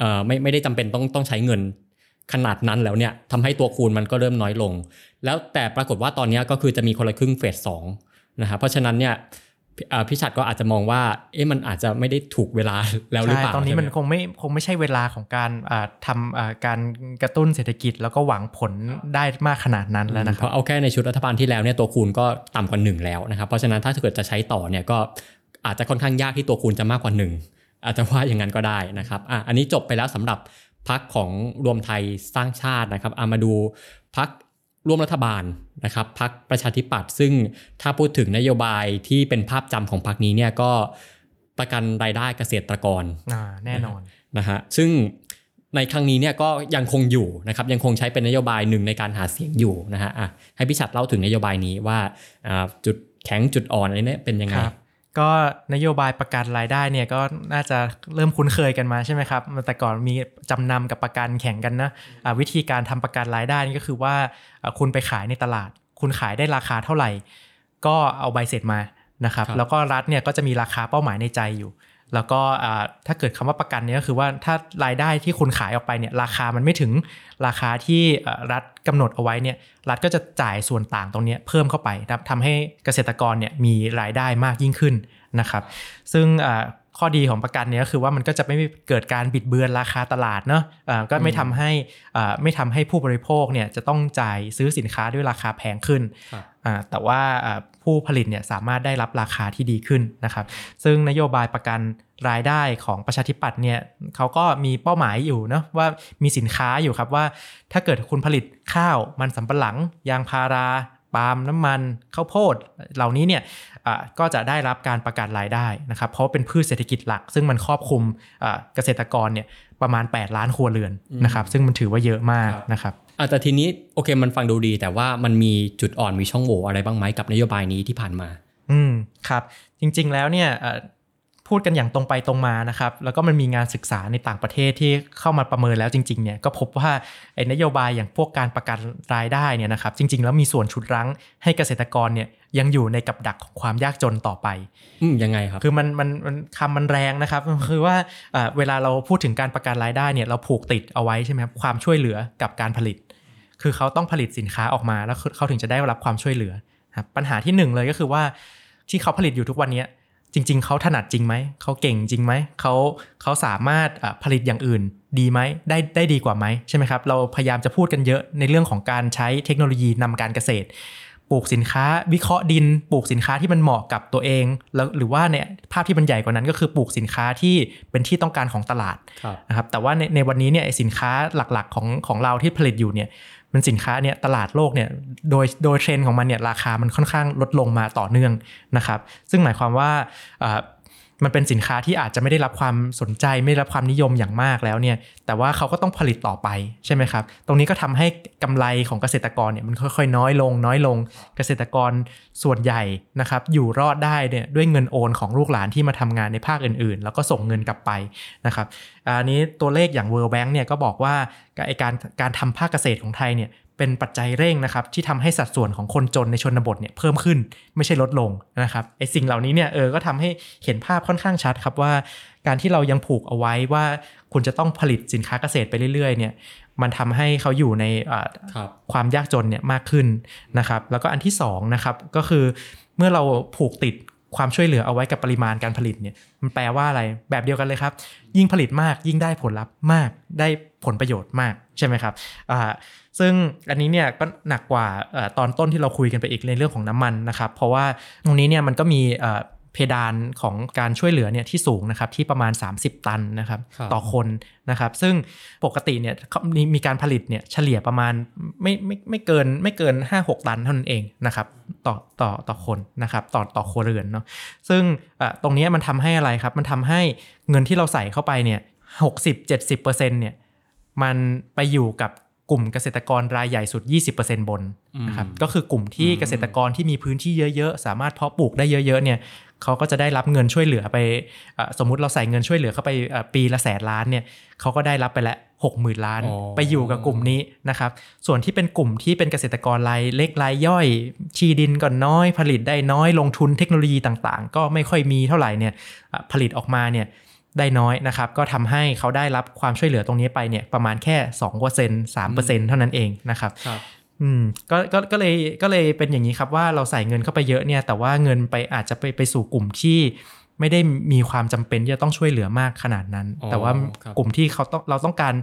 อ่ไม่ไม่ได้จำเป็นต้องต้องใช้เงินขนาดนั้นแล้วเนี่ยทำให้ตัวคูณมันก็เริ่มน้อยลง แล้วแต่ปรากฏว่าตอนนี้ก็คือจะมีคนละครึ่งเฟสสองนะครับเพราะฉะนั้นเนี่ย พี่อ่าพี่ชัดก็อาจจะมองว่า เอ๊ะมันอาจจะไม่ได้ถูกเวลาแล้วหรือเปล่าใช่ตอนนี้มันใช่ไหคงไม่คงไม่ใช่เวลาของการอ่าทำอ่าการกระตุ้นเศรษฐกิจ แล้วก็หวังผลได้มากขนาดนั้นแล้วนะคเพรับราะเอาแค่ในชุดรัฐบาลที่แล้วเนี่ยตัวคูณก็ต่ำกว่าหนึ่งแล้วนะครับเพราะฉะนั้นถ้าเกิดจะใช้ต่อเนี่ยก็อาจจะค่อนข้างยากที่ตัวคูณจะมากกว่าหนึ่งอาจจะว่าอย่างนั้นก็ได้นะครับอะอันนี้จบไปแล้วสำหรับพักของรวมไทยสร้างชาตินะครับเอามาดูพัก ร่วมรัฐบาลนะครับพักประชาธิปัตย์ซึ่งถ้าพูดถึงนโยบายที่เป็นภาพจำของพักนี้เนี่ยก็ประกันรายได้เกษตรกรอ่าแน่นอนนะฮะซึ่งในครั้งนี้เนี่ยก็ยังคงอยู่นะครับยังคงใช้เป็นนโยบายหนึ่งในการหาเสียงอยู่นะฮะอะให้พี่ชัดเล่าถึงนโยบายนี้ว่าอ่าจุดแข็งจุดอ่อนอะไรเนี่ยเป็นยังไงครับ ก็นโยบายประกันรายได้เนี่ยก็น่าจะเริ่มคุ้นเคยกันมาใช่ไหมครับแต่ก่อนมีจำนำกับประกันแข่งกันนะอ่าวิธีการทำประกันรายได้นี่ก็คือว่าอ่าคุณไปขายในตลาด คุณขายได้ราคาเท่าไหร่ ก็เอาใบเสร็จมานะครับครับแล้วก็รัฐเนี่ยก็จะมีราคาเป้าหมายในใจอยู่ แล้วก็ถ้าเกิดคำว่าประกันเนี่ยก็คือว่าถ้ารายได้ที่คุณขายออกไปเนี่ยราคามันไม่ถึงราคาที่รัฐกำหนดเอาไว้เนี่ยรัฐก็จะจ่ายส่วนต่างตรงนี้เพิ่มเข้าไปนะครับทำให้เกษตรกรเนี่ยมีรายได้มากยิ่งขึ้นนะครับ ซึ่ง ข้อดีของประกันเนี่ยก็คือว่ามันก็จะไม่เกิดการบิดเบือนราคาตลาดเนาะอ่าก็ไม่ทำให้อ่าไม่ทำให้ผู้บริโภคเนี่ยจะต้องจ่ายซื้อสินค้าด้วยราคาแพงขึ้นครับอ่าแต่ว่าอ่าผู้ผลิตเนี่ยสามารถได้รับราคาที่ดีขึ้นนะครับ ซึ่งนโยบายประกันรายได้ของประชาธิปัตย์เนี่ยเขาก็มีเป้าหมายอยู่เนาะว่ามีสินค้าอยู่ครับว่าถ้าเกิดคุณผลิตข้าวมันสำปะหลัง ยางพารา ปาล์มน้ำมันข้าวโพดเหล่านี้เนี่ยอ่าก็จะได้รับการประกันรายได้นะครับเพราะเป็นพืชเศรษฐกิจหลัก ซึ่งมันครอบคลุมอ่าเกษตรกรเนี่ยประมาณ 8 ล้านครัวเรือนนะครับซึ่งมันถือว่าเยอะมากนะครับอาจจะทีนี้โอเคมันฟังดูดี แต่ว่ามันมีจุดอ่อนมีช่องโหว่อะไรบ้างไหมกับนโยบายนี้ที่ผ่านมา อืมครับ จริง ๆ แล้วเนี่ยเอ่อ พูดกันอย่างตรงไปตรงมานะครับ แล้วก็มันมีงานศึกษาในต่างประเทศที่เข้ามาประเมินแล้วจริงๆเนี่ยก็พบว่าไอ้นโยบายอย่างพวกการประกันรายได้เนี่ยนะครับ จริง ๆ แล้วมีส่วนฉุดรั้งให้เกษตรกรเนี่ยยังอยู่ในกับดักของความยากจนต่อไปอืมยังไงครับ คือมันมันมันคำมันแรงนะครับ คือว่าเอ่อเวลาเราพูดถึงการประกันรายได้เนี่ยเราผูกติดเอาไว้ใช่ไหมครับความช่วยเหลือกับการผลิต คือเขาต้องผลิตสินค้าออกมาแล้วเขาถึงจะได้รับความช่วยเหลือครับปัญหาที่หนึ่งเลยก็คือว่าที่เขาผลิตอยู่ทุกวันเนี้ย จริง ๆ เขาถนัดจริงไหม เขาเก่งจริงไหม เขาเขาสามารถเอ่อผลิตอย่างอื่นดีไหม ได้ได้ดีกว่าไหมใช่ไหมครับ เราพยายามจะพูดกันเยอะในเรื่องของการใช้เทคโนโลยีนำการเกษตร ปลูกสินค้า วิเคราะห์ดิน ปลูกสินค้าที่มันเหมาะกับตัวเอง แล้วหรือว่าเนี่ยภาพที่มันใหญ่กว่านั้นก็คือปลูกสินค้าที่เป็นที่ต้องการของตลาดครับนะครับ แต่ว่าในในวันนี้เนี่ยไอ้สินค้าหลักๆของของเราที่ผลิตอยู่เนี่ย มันสินค้าเนี่ยตลาดโลกเนี่ยโดยโดยเทรนด์ของมันเนี่ยราคามันค่อนข้างลดลงมาต่อเนื่องนะครับ ซึ่งหมายความว่าอ่า มันเป็นสินค้าที่อาจจะไม่ได้รับความสนใจไม่ได้รับความนิยมอย่างมากแล้วเนี่ยแต่ว่าเขาก็ต้องผลิตต่อไปใช่ไหมครับ ตรงนี้ก็ทำให้กำไรของเกษตรกรเนี่ยมันค่อยๆ น้อยลง น้อยลงเกษตรกรส่วนใหญ่นะครับอยู่รอดได้เนี่ยด้วยเงินโอนของลูกหลานที่มาทำงานในภาคอื่นๆ แล้วก็ส่งเงินกลับไปนะครับอันนี้ตัวเลขอย่าง World Bank เนี่ยก็บอกว่าไอการการทำภาคเกษตรของไทยเนี่ย เป็นปัจจัยเร่งนะครับที่ทำให้สัดส่วนของคนจนในชนบทเนี่ยเพิ่มขึ้นไม่ใช่ลดลงนะครับไอสิ่งเหล่านี้เนี่ยเออก็ทำให้เห็นภาพค่อนข้างชัดครับว่า การที่เรายังผูกเอาไว้ว่าคุณจะต้องผลิตสินค้าเกษตรไปเรื่อยๆเนี่ยมันทำให้เขาอยู่ในความยากจนเนี่ยมากขึ้นนะครับแล้วก็อันที่2นะครับก็คือเมื่อเราผูกติด ความช่วยเหลือเอาไว้กับปริมาณการผลิตเนี่ยมันแปลว่าอะไรแบบเดียวกันเลยครับ ยิ่งผลิตมากยิ่งได้ผลลัพธ์มากได้ผลประโยชน์มากใช่ไหมครับอ่าซึ่งอันนี้เนี่ยก็หนักกว่าตอนต้นที่เราคุยกันไปอีกในเรื่องของน้ำมันนะครับ เพราะว่าตรงนี้เนี่ยมันก็มี เพดานของการช่วยเหลือเนี่ยที่สูงนะครับที่ประมาณ 30 ตันนะครับต่อคนนะครับ ซึ่งปกติเนี่ยมีการผลิตเนี่ยเฉลี่ยประมาณไม่ไม่ไม่เกินไม่เกิน 5-6 ตันเท่านั้นเองนะครับต่อต่อต่อคนนะครับต่อต่อครัวเรือนเนาะซึ่งตรงนี้มันทำให้อะไรครับ มันทำให้เงินที่เราใส่เข้าไปเนี่ยหกสิบเจ็ดสิบเปอร์เซ็นต์เนี่ยมันไปอยู่กับกลุ่มเกษตรกรรายใหญ่สุด 20%บนนะครับก็คือกลุ่มที่เกษตรกรที่มีพื้นที่เยอะๆ สามารถเพาะปลูกได้เยอะๆเนี่ย เขาก็จะได้รับเงินช่วยเหลือไปสมมุติเราใส่เงินช่วยเหลือเข้าไปปีละแสนล้านเนี่ยเขาก็ได้รับไปละหกหมื่นล้าน ไปอยู่กับกลุ่มนี้นะครับ ส่วนที่เป็นกลุ่มที่เป็นเกษตรกรรายเล็กรายย่อย ชีดินก่อนน้อย ผลิตได้น้อยลงทุนเทคโนโลยีต่างๆ ก็ไม่ค่อยมีเท่าไหร่เนี่ยผลิตออกมาเนี่ยได้น้อยนะครับ ก็ทำให้เขาได้รับความช่วยเหลือตรงนี้ไปเนี่ยประมาณแค่2% 3%เท่านั้นเองนะครับ อืมก็ก็ก็เลยก็เลยเป็นอย่างนี้ครับว่าเราใส่เงินเข้าไปเยอะเนี่ย แต่ว่าเงินไปอาจจะไปไปสู่กลุ่มที่ไม่ได้มีความจำเป็นที่จะต้องช่วยเหลือมากขนาดนั้น แต่ว่ากลุ่มที่เขาต้องเราต้องการ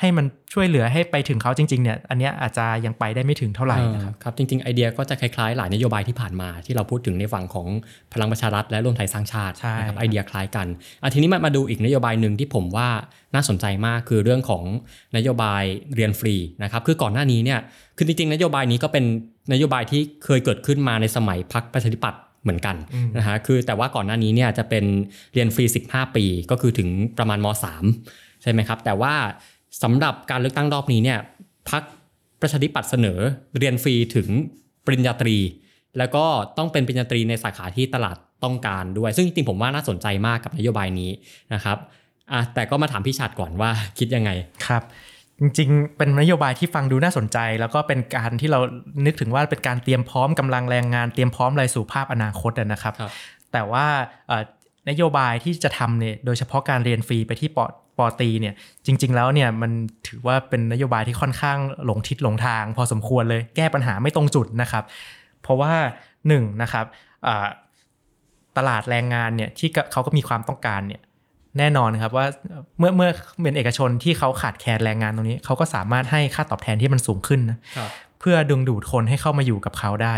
ให้มันช่วยเหลือให้ไปถึงเขาจริงๆเนี่ยอันนี้อาจจะยังไปได้ไม่ถึงเท่าไหร่นะครับครับจริงๆไอเดียก็จะคล้ายๆ หลายนโยบายที่ผ่านมา ที่เราพูดถึงในฝั่งของพลังประชารัฐและรวมไทยสร้างชาตินะครับไอเดียคล้ายกันอาทีนี้มามาดูอีกนโยบายหนึ่งที่ผมว่าน่าสนใจมากคือเรื่องของนโยบายเรียนฟรีนะครับคือก่อนหน้านี้เนี่ยคือจริงๆ นโยบายนี้ก็เป็นนโยบายที่เคยเกิดขึ้นมาในสมัยพรรคประชาธิปัตย์เหมือนกันนะฮะคือแต่ว่าก่อนหน้านี้เนี่ยจะเป็นเรียนฟรี 15 ปีก็คือถึงประมาณม .3 ใช่ไหมครับแต่ว่า สำหรับการเลือกตั้งรอบนี้เนี่ยพักประชาธิปัตย์เสนอเรียนฟรีถึงปริญญาตรี แล้วก็ต้องเป็นปริญญาตรีในสาขาที่ตลาดต้องการด้วย ซึ่งจริงๆผมว่าน่าสนใจมากกับนโยบายนี้นะครับอะแต่ก็มาถามพี่ชัดก่อนว่าคิดยังไงครับ จริงๆ เป็นนโยบายที่ฟังดูน่าสนใจ แล้วก็เป็นการที่เรานึกถึงว่าเป็นการเตรียมพร้อมกำลังแรงงานเตรียมพร้อมรายสู่ภาพอนาคตนะครับรบแต่ว่านโยบายที่จะทำเนี่ยโดยเฉพาะการเรียนฟรีไปที่ปอ ปอตีเนี่ยจริง ๆ แล้วเนี่ยมันถือว่าเป็นนโยบายที่ค่อนข้างหลงทิศหลงทาง พอสมควรเลยแก้ปัญหาไม่ตรงจุดนะครับ เพราะว่า1นนะครับตลาดแรงงานเนี่ยที่เขาก็มีความต้องการเนี่ยแน่นอนครับว่าเมื่อเมื่อเป็นเอกชนที่เขาขาดแคลนแรงงานตรงนี้ เขาก็สามารถให้ค่าตอบแทนที่มันสูงขึ้นนะเพื่อดึงดูดคนให้เข้ามาอยู่กับเขาได้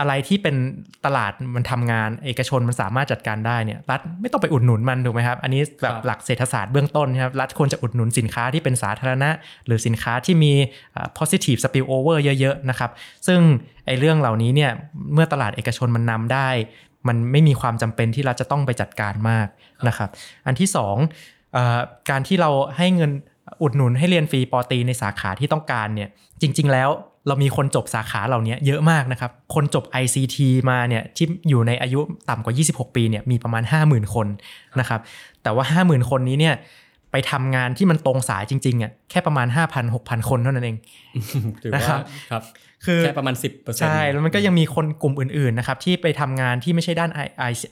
อะไรที่เป็นตลาดมันทำงาน เอกชนมันสามารถจัดการได้เนี่ยรัฐไม่ต้องไปอุดหนุนมันถูกไหมครับ อันนี้แบบหลักเศรษฐศาสตร์เบื้องต้นครับรัฐควรจะอุดหนุนสินค้าที่เป็นสาธารณะ หรือสินค้าที่มี positive spillover เยอะๆนะครับซึ่งไอ้เรื่องเหล่านี้เนี่ยเมื่อตลาดเอกชนมันนำได้ มันไม่มีความจำเป็นที่เราจะต้องไปจัดการมากนะครับอันที่2การที่เราให้เงินอุดหนุนให้เรียนฟรีปอตีในสาขาที่ต้องการเนี่ยจริง ๆ แล้ว เรามีคนจบสาขาเหล่านี้เยอะมากนะครับ คนจบ ICT มาเนี่ยที่อยู่ในอายุต่ำกว่า 26 ปีเนี่ยมีประมาณ 50,000 คนนะครับ แต่ว่า 50,000 คนนี้เนี่ยไปทำงานที่มันตรงสายจริงๆอะแค่ประมาณ 5,000 6,000 คนเท่านั้นเองนะครับครับคือแค่ประมาณ 10%ใช่ แล้วมันก็ยังมีคนกลุ่มอื่นๆนะครับที่ไปทำงานที่ไม่ใช่ด้าน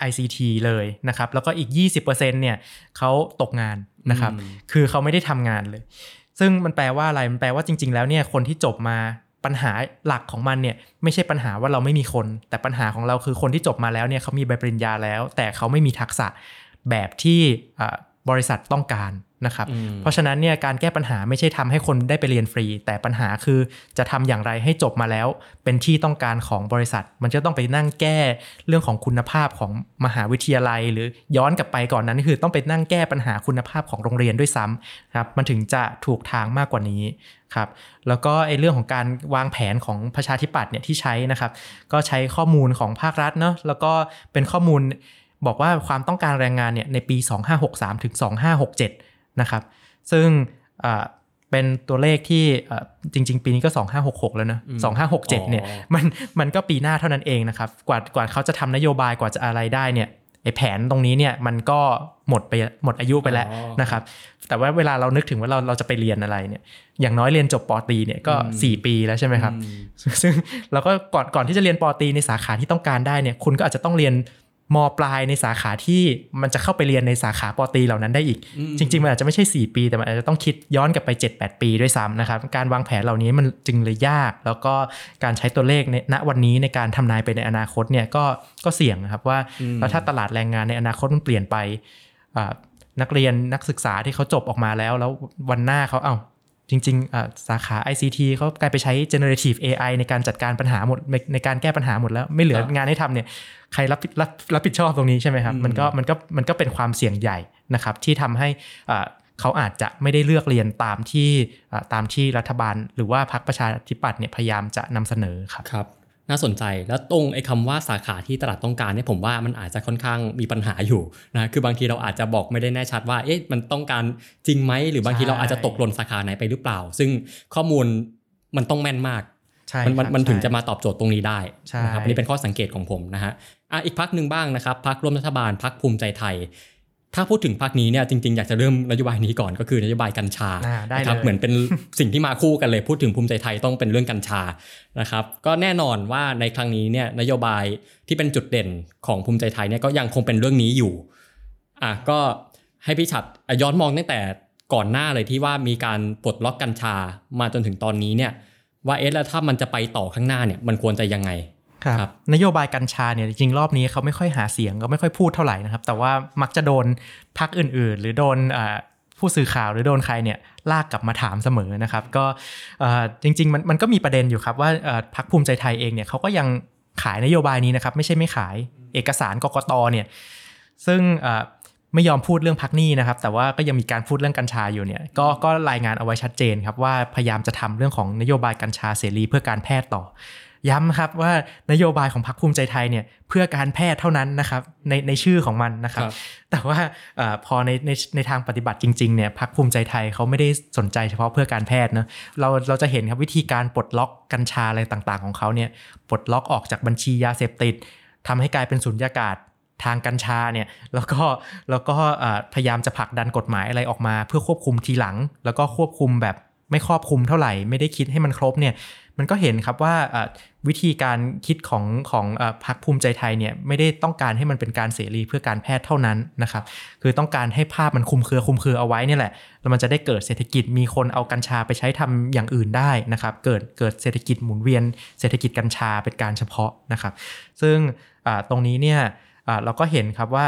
ICT เลยนะครับ แล้วก็อีก 20%เนี่ยเขาตกงานนะครับ คือเขาไม่ได้ทำงานเลย ซึ่งมันแปลว่าอะไร มันแปลว่าจริง ๆ แล้วเนี่ยคนที่จบมา ปัญหาหลักของมันเนี่ยไม่ใช่ปัญหาว่าเราไม่มีคน แต่ปัญหาของเราคือคนที่จบมาแล้วเนี่ยเขามีใบปริญญาแล้ว แต่เขาไม่มีทักษะแบบที่ บริษัทต้องการนะครับ เพราะฉะนั้นเนี่ยการแก้ปัญหาไม่ใช่ทำให้คนได้ไปเรียนฟรี แต่ปัญหาคือจะทำอย่างไรให้จบมาแล้ว เป็นที่ต้องการของบริษัท มันจะต้องไปนั่งแก้เรื่องของคุณภาพของมหาวิทยาลัย หรือย้อนกลับไปก่อนนั้นคือต้องไปนั่งแก้ปัญหาคุณภาพของโรงเรียนด้วยซ้ำครับมันถึงจะถูกทางมากกว่านี้ครับแล้วก็ไอ้เรื่องของการวางแผนของประชาธิปัตย์เนี่ยที่ใช้นะครับ ก็ใช้ข้อมูลของภาครัฐเนาะแล้วก็เป็นข้อมูล บอกว่าความต้องการแรงงานเนี่ยในปี 2563 ถึง 2567 นะครับ ซึ่งเป็นตัวเลขที่จริง ๆ ปีนี้ก็ 2566 แล้วนะ 2567 เนี่ยมันมันก็ปีหน้าเท่านั้นเองนะครับ กว่ากว่าเขาจะทำนโยบายกว่าจะอะไรได้เนี่ยไอ้แผนตรงนี้เนี่ยมันก็หมดไปหมดอายุไปแล้วอ๋อนะครับ แต่ว่าเวลาเรานึกถึงว่าเราเราจะไปเรียนอะไรเนี่ย อย่างน้อยเรียนจบปอตรีเนี่ยก็ 4 ปีแล้วใช่ไหมครับ ซึ่งเราก็ก่อนก่อนที่จะเรียนปอตรีในสาขาที่ต้องการได้เนี่ย คุณก็อาจจะต้องเรียน มปลายในสาขาที่มันจะเข้าไปเรียนในสาขาปอตรีเหล่านั้นได้อีก จริง ๆ มันอาจจะไม่ใช่ 4 ปี แต่มันอาจจะต้องคิดย้อนกลับไป 7-8 ปีด้วยซ้ำนะครับ การวางแผนเหล่านี้มันจึงเลยยาก แล้วก็การใช้ตัวเลขในณวันนี้ในการทำนายไปในอนาคตเนี่ยก็ก็เสี่ยงนะครับว่าแล้วถ้าตลาดแรงงานในอนาคตมันเปลี่ยนไปอ่านักเรียนนักศึกษาที่เขาจบออกมาแล้ว แล้ววันหน้าเขาเอ้า จริงๆอะสาขา ICT เขากลายไปใช้ generative AI ในการจัดการปัญหาหมด ในในการแก้ปัญหาหมดแล้ว ไม่เหลือครับงานให้ทำเนี่ยใครรับผิดรับรับผิดชอบตรงนี้ใช่ไหมครับ มันก็มันก็มันก็เป็นความเสี่ยงใหญ่นะครับ ที่ทำให้อ่าเขาอาจจะไม่ได้เลือกเรียนตามที่อ่าตามที่รัฐบาล หรือว่าพรรคประชาธิปัตย์เนี่ยพยายามจะนำเสนอครับครับ น่าสนใจแล้วตรงไอ้คำว่าสาขาที่ตลาดต้องการเนี่ยผมว่ามันอาจจะค่อนข้างมีปัญหาอยู่นะคือบางทีเราอาจจะบอกไม่ได้แน่ชัดว่าเอ๊ะมันต้องการจริงไหมหรือบางทีใช่เราอาจจะตกหล่นสาขาไหนไปหรือเปล่า ซึ่งข้อมูลมันต้องแม่นมากใช่มันมันครับมันถึงใช่จะมาตอบโจทย์ตรงนี้ได้ใช่นะครับอันนี้เป็นข้อสังเกตของผมนะฮะอะอีกพักหนึ่งบ้างนะครับพักร่วมรัฐบาลพักภูมิใจไทย ถ้าพูดถึงพักนี้เนี่ยจริงๆ อยากจะเริ่มนโยบายนี้ก่อนก็คือนโยบายกัญชาอ่าได้นะครับเลยเหมือนเป็นสิ่งที่มาคู่กันเลยพูดถึงภูมิใจไทยต้องเป็นเรื่องกัญชานะครับก็แน่นอนว่าในครั้งนี้เนี่ยนโยบายที่เป็นจุดเด่นของภูมิใจไทยเนี่ยก็ยังคงเป็นเรื่องนี้อยู่อะก็ให้พี่ฉัดอะย้อนมองตั้งแต่ก่อนหน้าเลยที่ว่ามีการปลดล็อกกัญชามาจนถึงตอนนี้เนี่ยว่าเอ๊ะแล้วถ้ามันจะไปต่อข้างหน้าเนี่ยมันควรจะยังไง ครับครับนโยบายกัญชาเนี่ยจริงๆรอบนี้เขาไม่ค่อยหาเสียงก็ไม่ค่อยพูดเท่าไหร่นะครับ แต่ว่ามักจะโดนพักอื่น ๆ หรือโดนอ่าผู้สื่อข่าวหรือโดนใครเนี่ยลากกลับมาถามเสมอนะครับ ก็เอ่อจริงๆมันมันก็มีประเด็นอยู่ครับว่าเอ่อพักภูมิใจไทยเองเนี่ยเขาก็ยังขายนโยบายนี้นะครับ ไม่ใช่ไม่ขายเอกสารกกตเนี่ยซึ่งเอ่อไม่ยอมพูดเรื่องพักหนี้นะครับ แต่ว่าก็ยังมีการพูดเรื่องกัญชาอยู่เนี่ยก็ก็รายงานเอาไว้ชัดเจนครับว่าพยายามจะทำเรื่องของนโยบายกัญชาเสรีเพื่อการแพทย์ต่อ ย้ำครับว่านโยบายของพรรคภูมิใจไทยเนี่ยเพื่อการแพทย์เท่านั้นนะครับในในชื่อของมันนะครับครับแต่ว่าเออพอในในในทางปฏิบัติจริงๆเนี่ยพรรคภูมิใจไทยเขาไม่ได้สนใจเฉพาะเพื่อการแพทย์นะเราเราจะเห็นครับวิธีการปลดล็อกกัญชาอะไรต่างๆ ของเขาเนี่ยปลดล็อกออกจากบัญชียาเสพติดทำให้กลายเป็นสุญญากาศทางกัญชาเนี่ยแล้วก็แล้วก็เอ่อพยายามจะผลักดันกฎหมายอะไรออกมา เพื่อควบคุมทีหลัง แล้วก็ควบคุมแบบไม่ครอบคุมเท่าไหร่ ไม่ได้คิดให้มันครบเนี่ย มันก็เห็นครับว่าวิธีการคิดของของพรรคภูมิใจไทยเนี่ยไม่ได้ต้องการให้มันเป็นการเสรีเพื่อการแพทย์เท่านั้นนะครับ คือต้องการให้ภาพมันคุมเครือคุมเครือเอาไว้นี่แหละแล้วมันจะได้เกิดเศรษฐกิจมีคนเอากัญชาไปใช้ทำอย่างอื่นได้นะครับ เกิดเกิดเศรษฐกิจหมุนเวียน เศรษฐกิจกัญชาเป็นการเฉพาะนะครับ ซึ่งตรงนี้เนี่ยเราก็เห็นครับว่า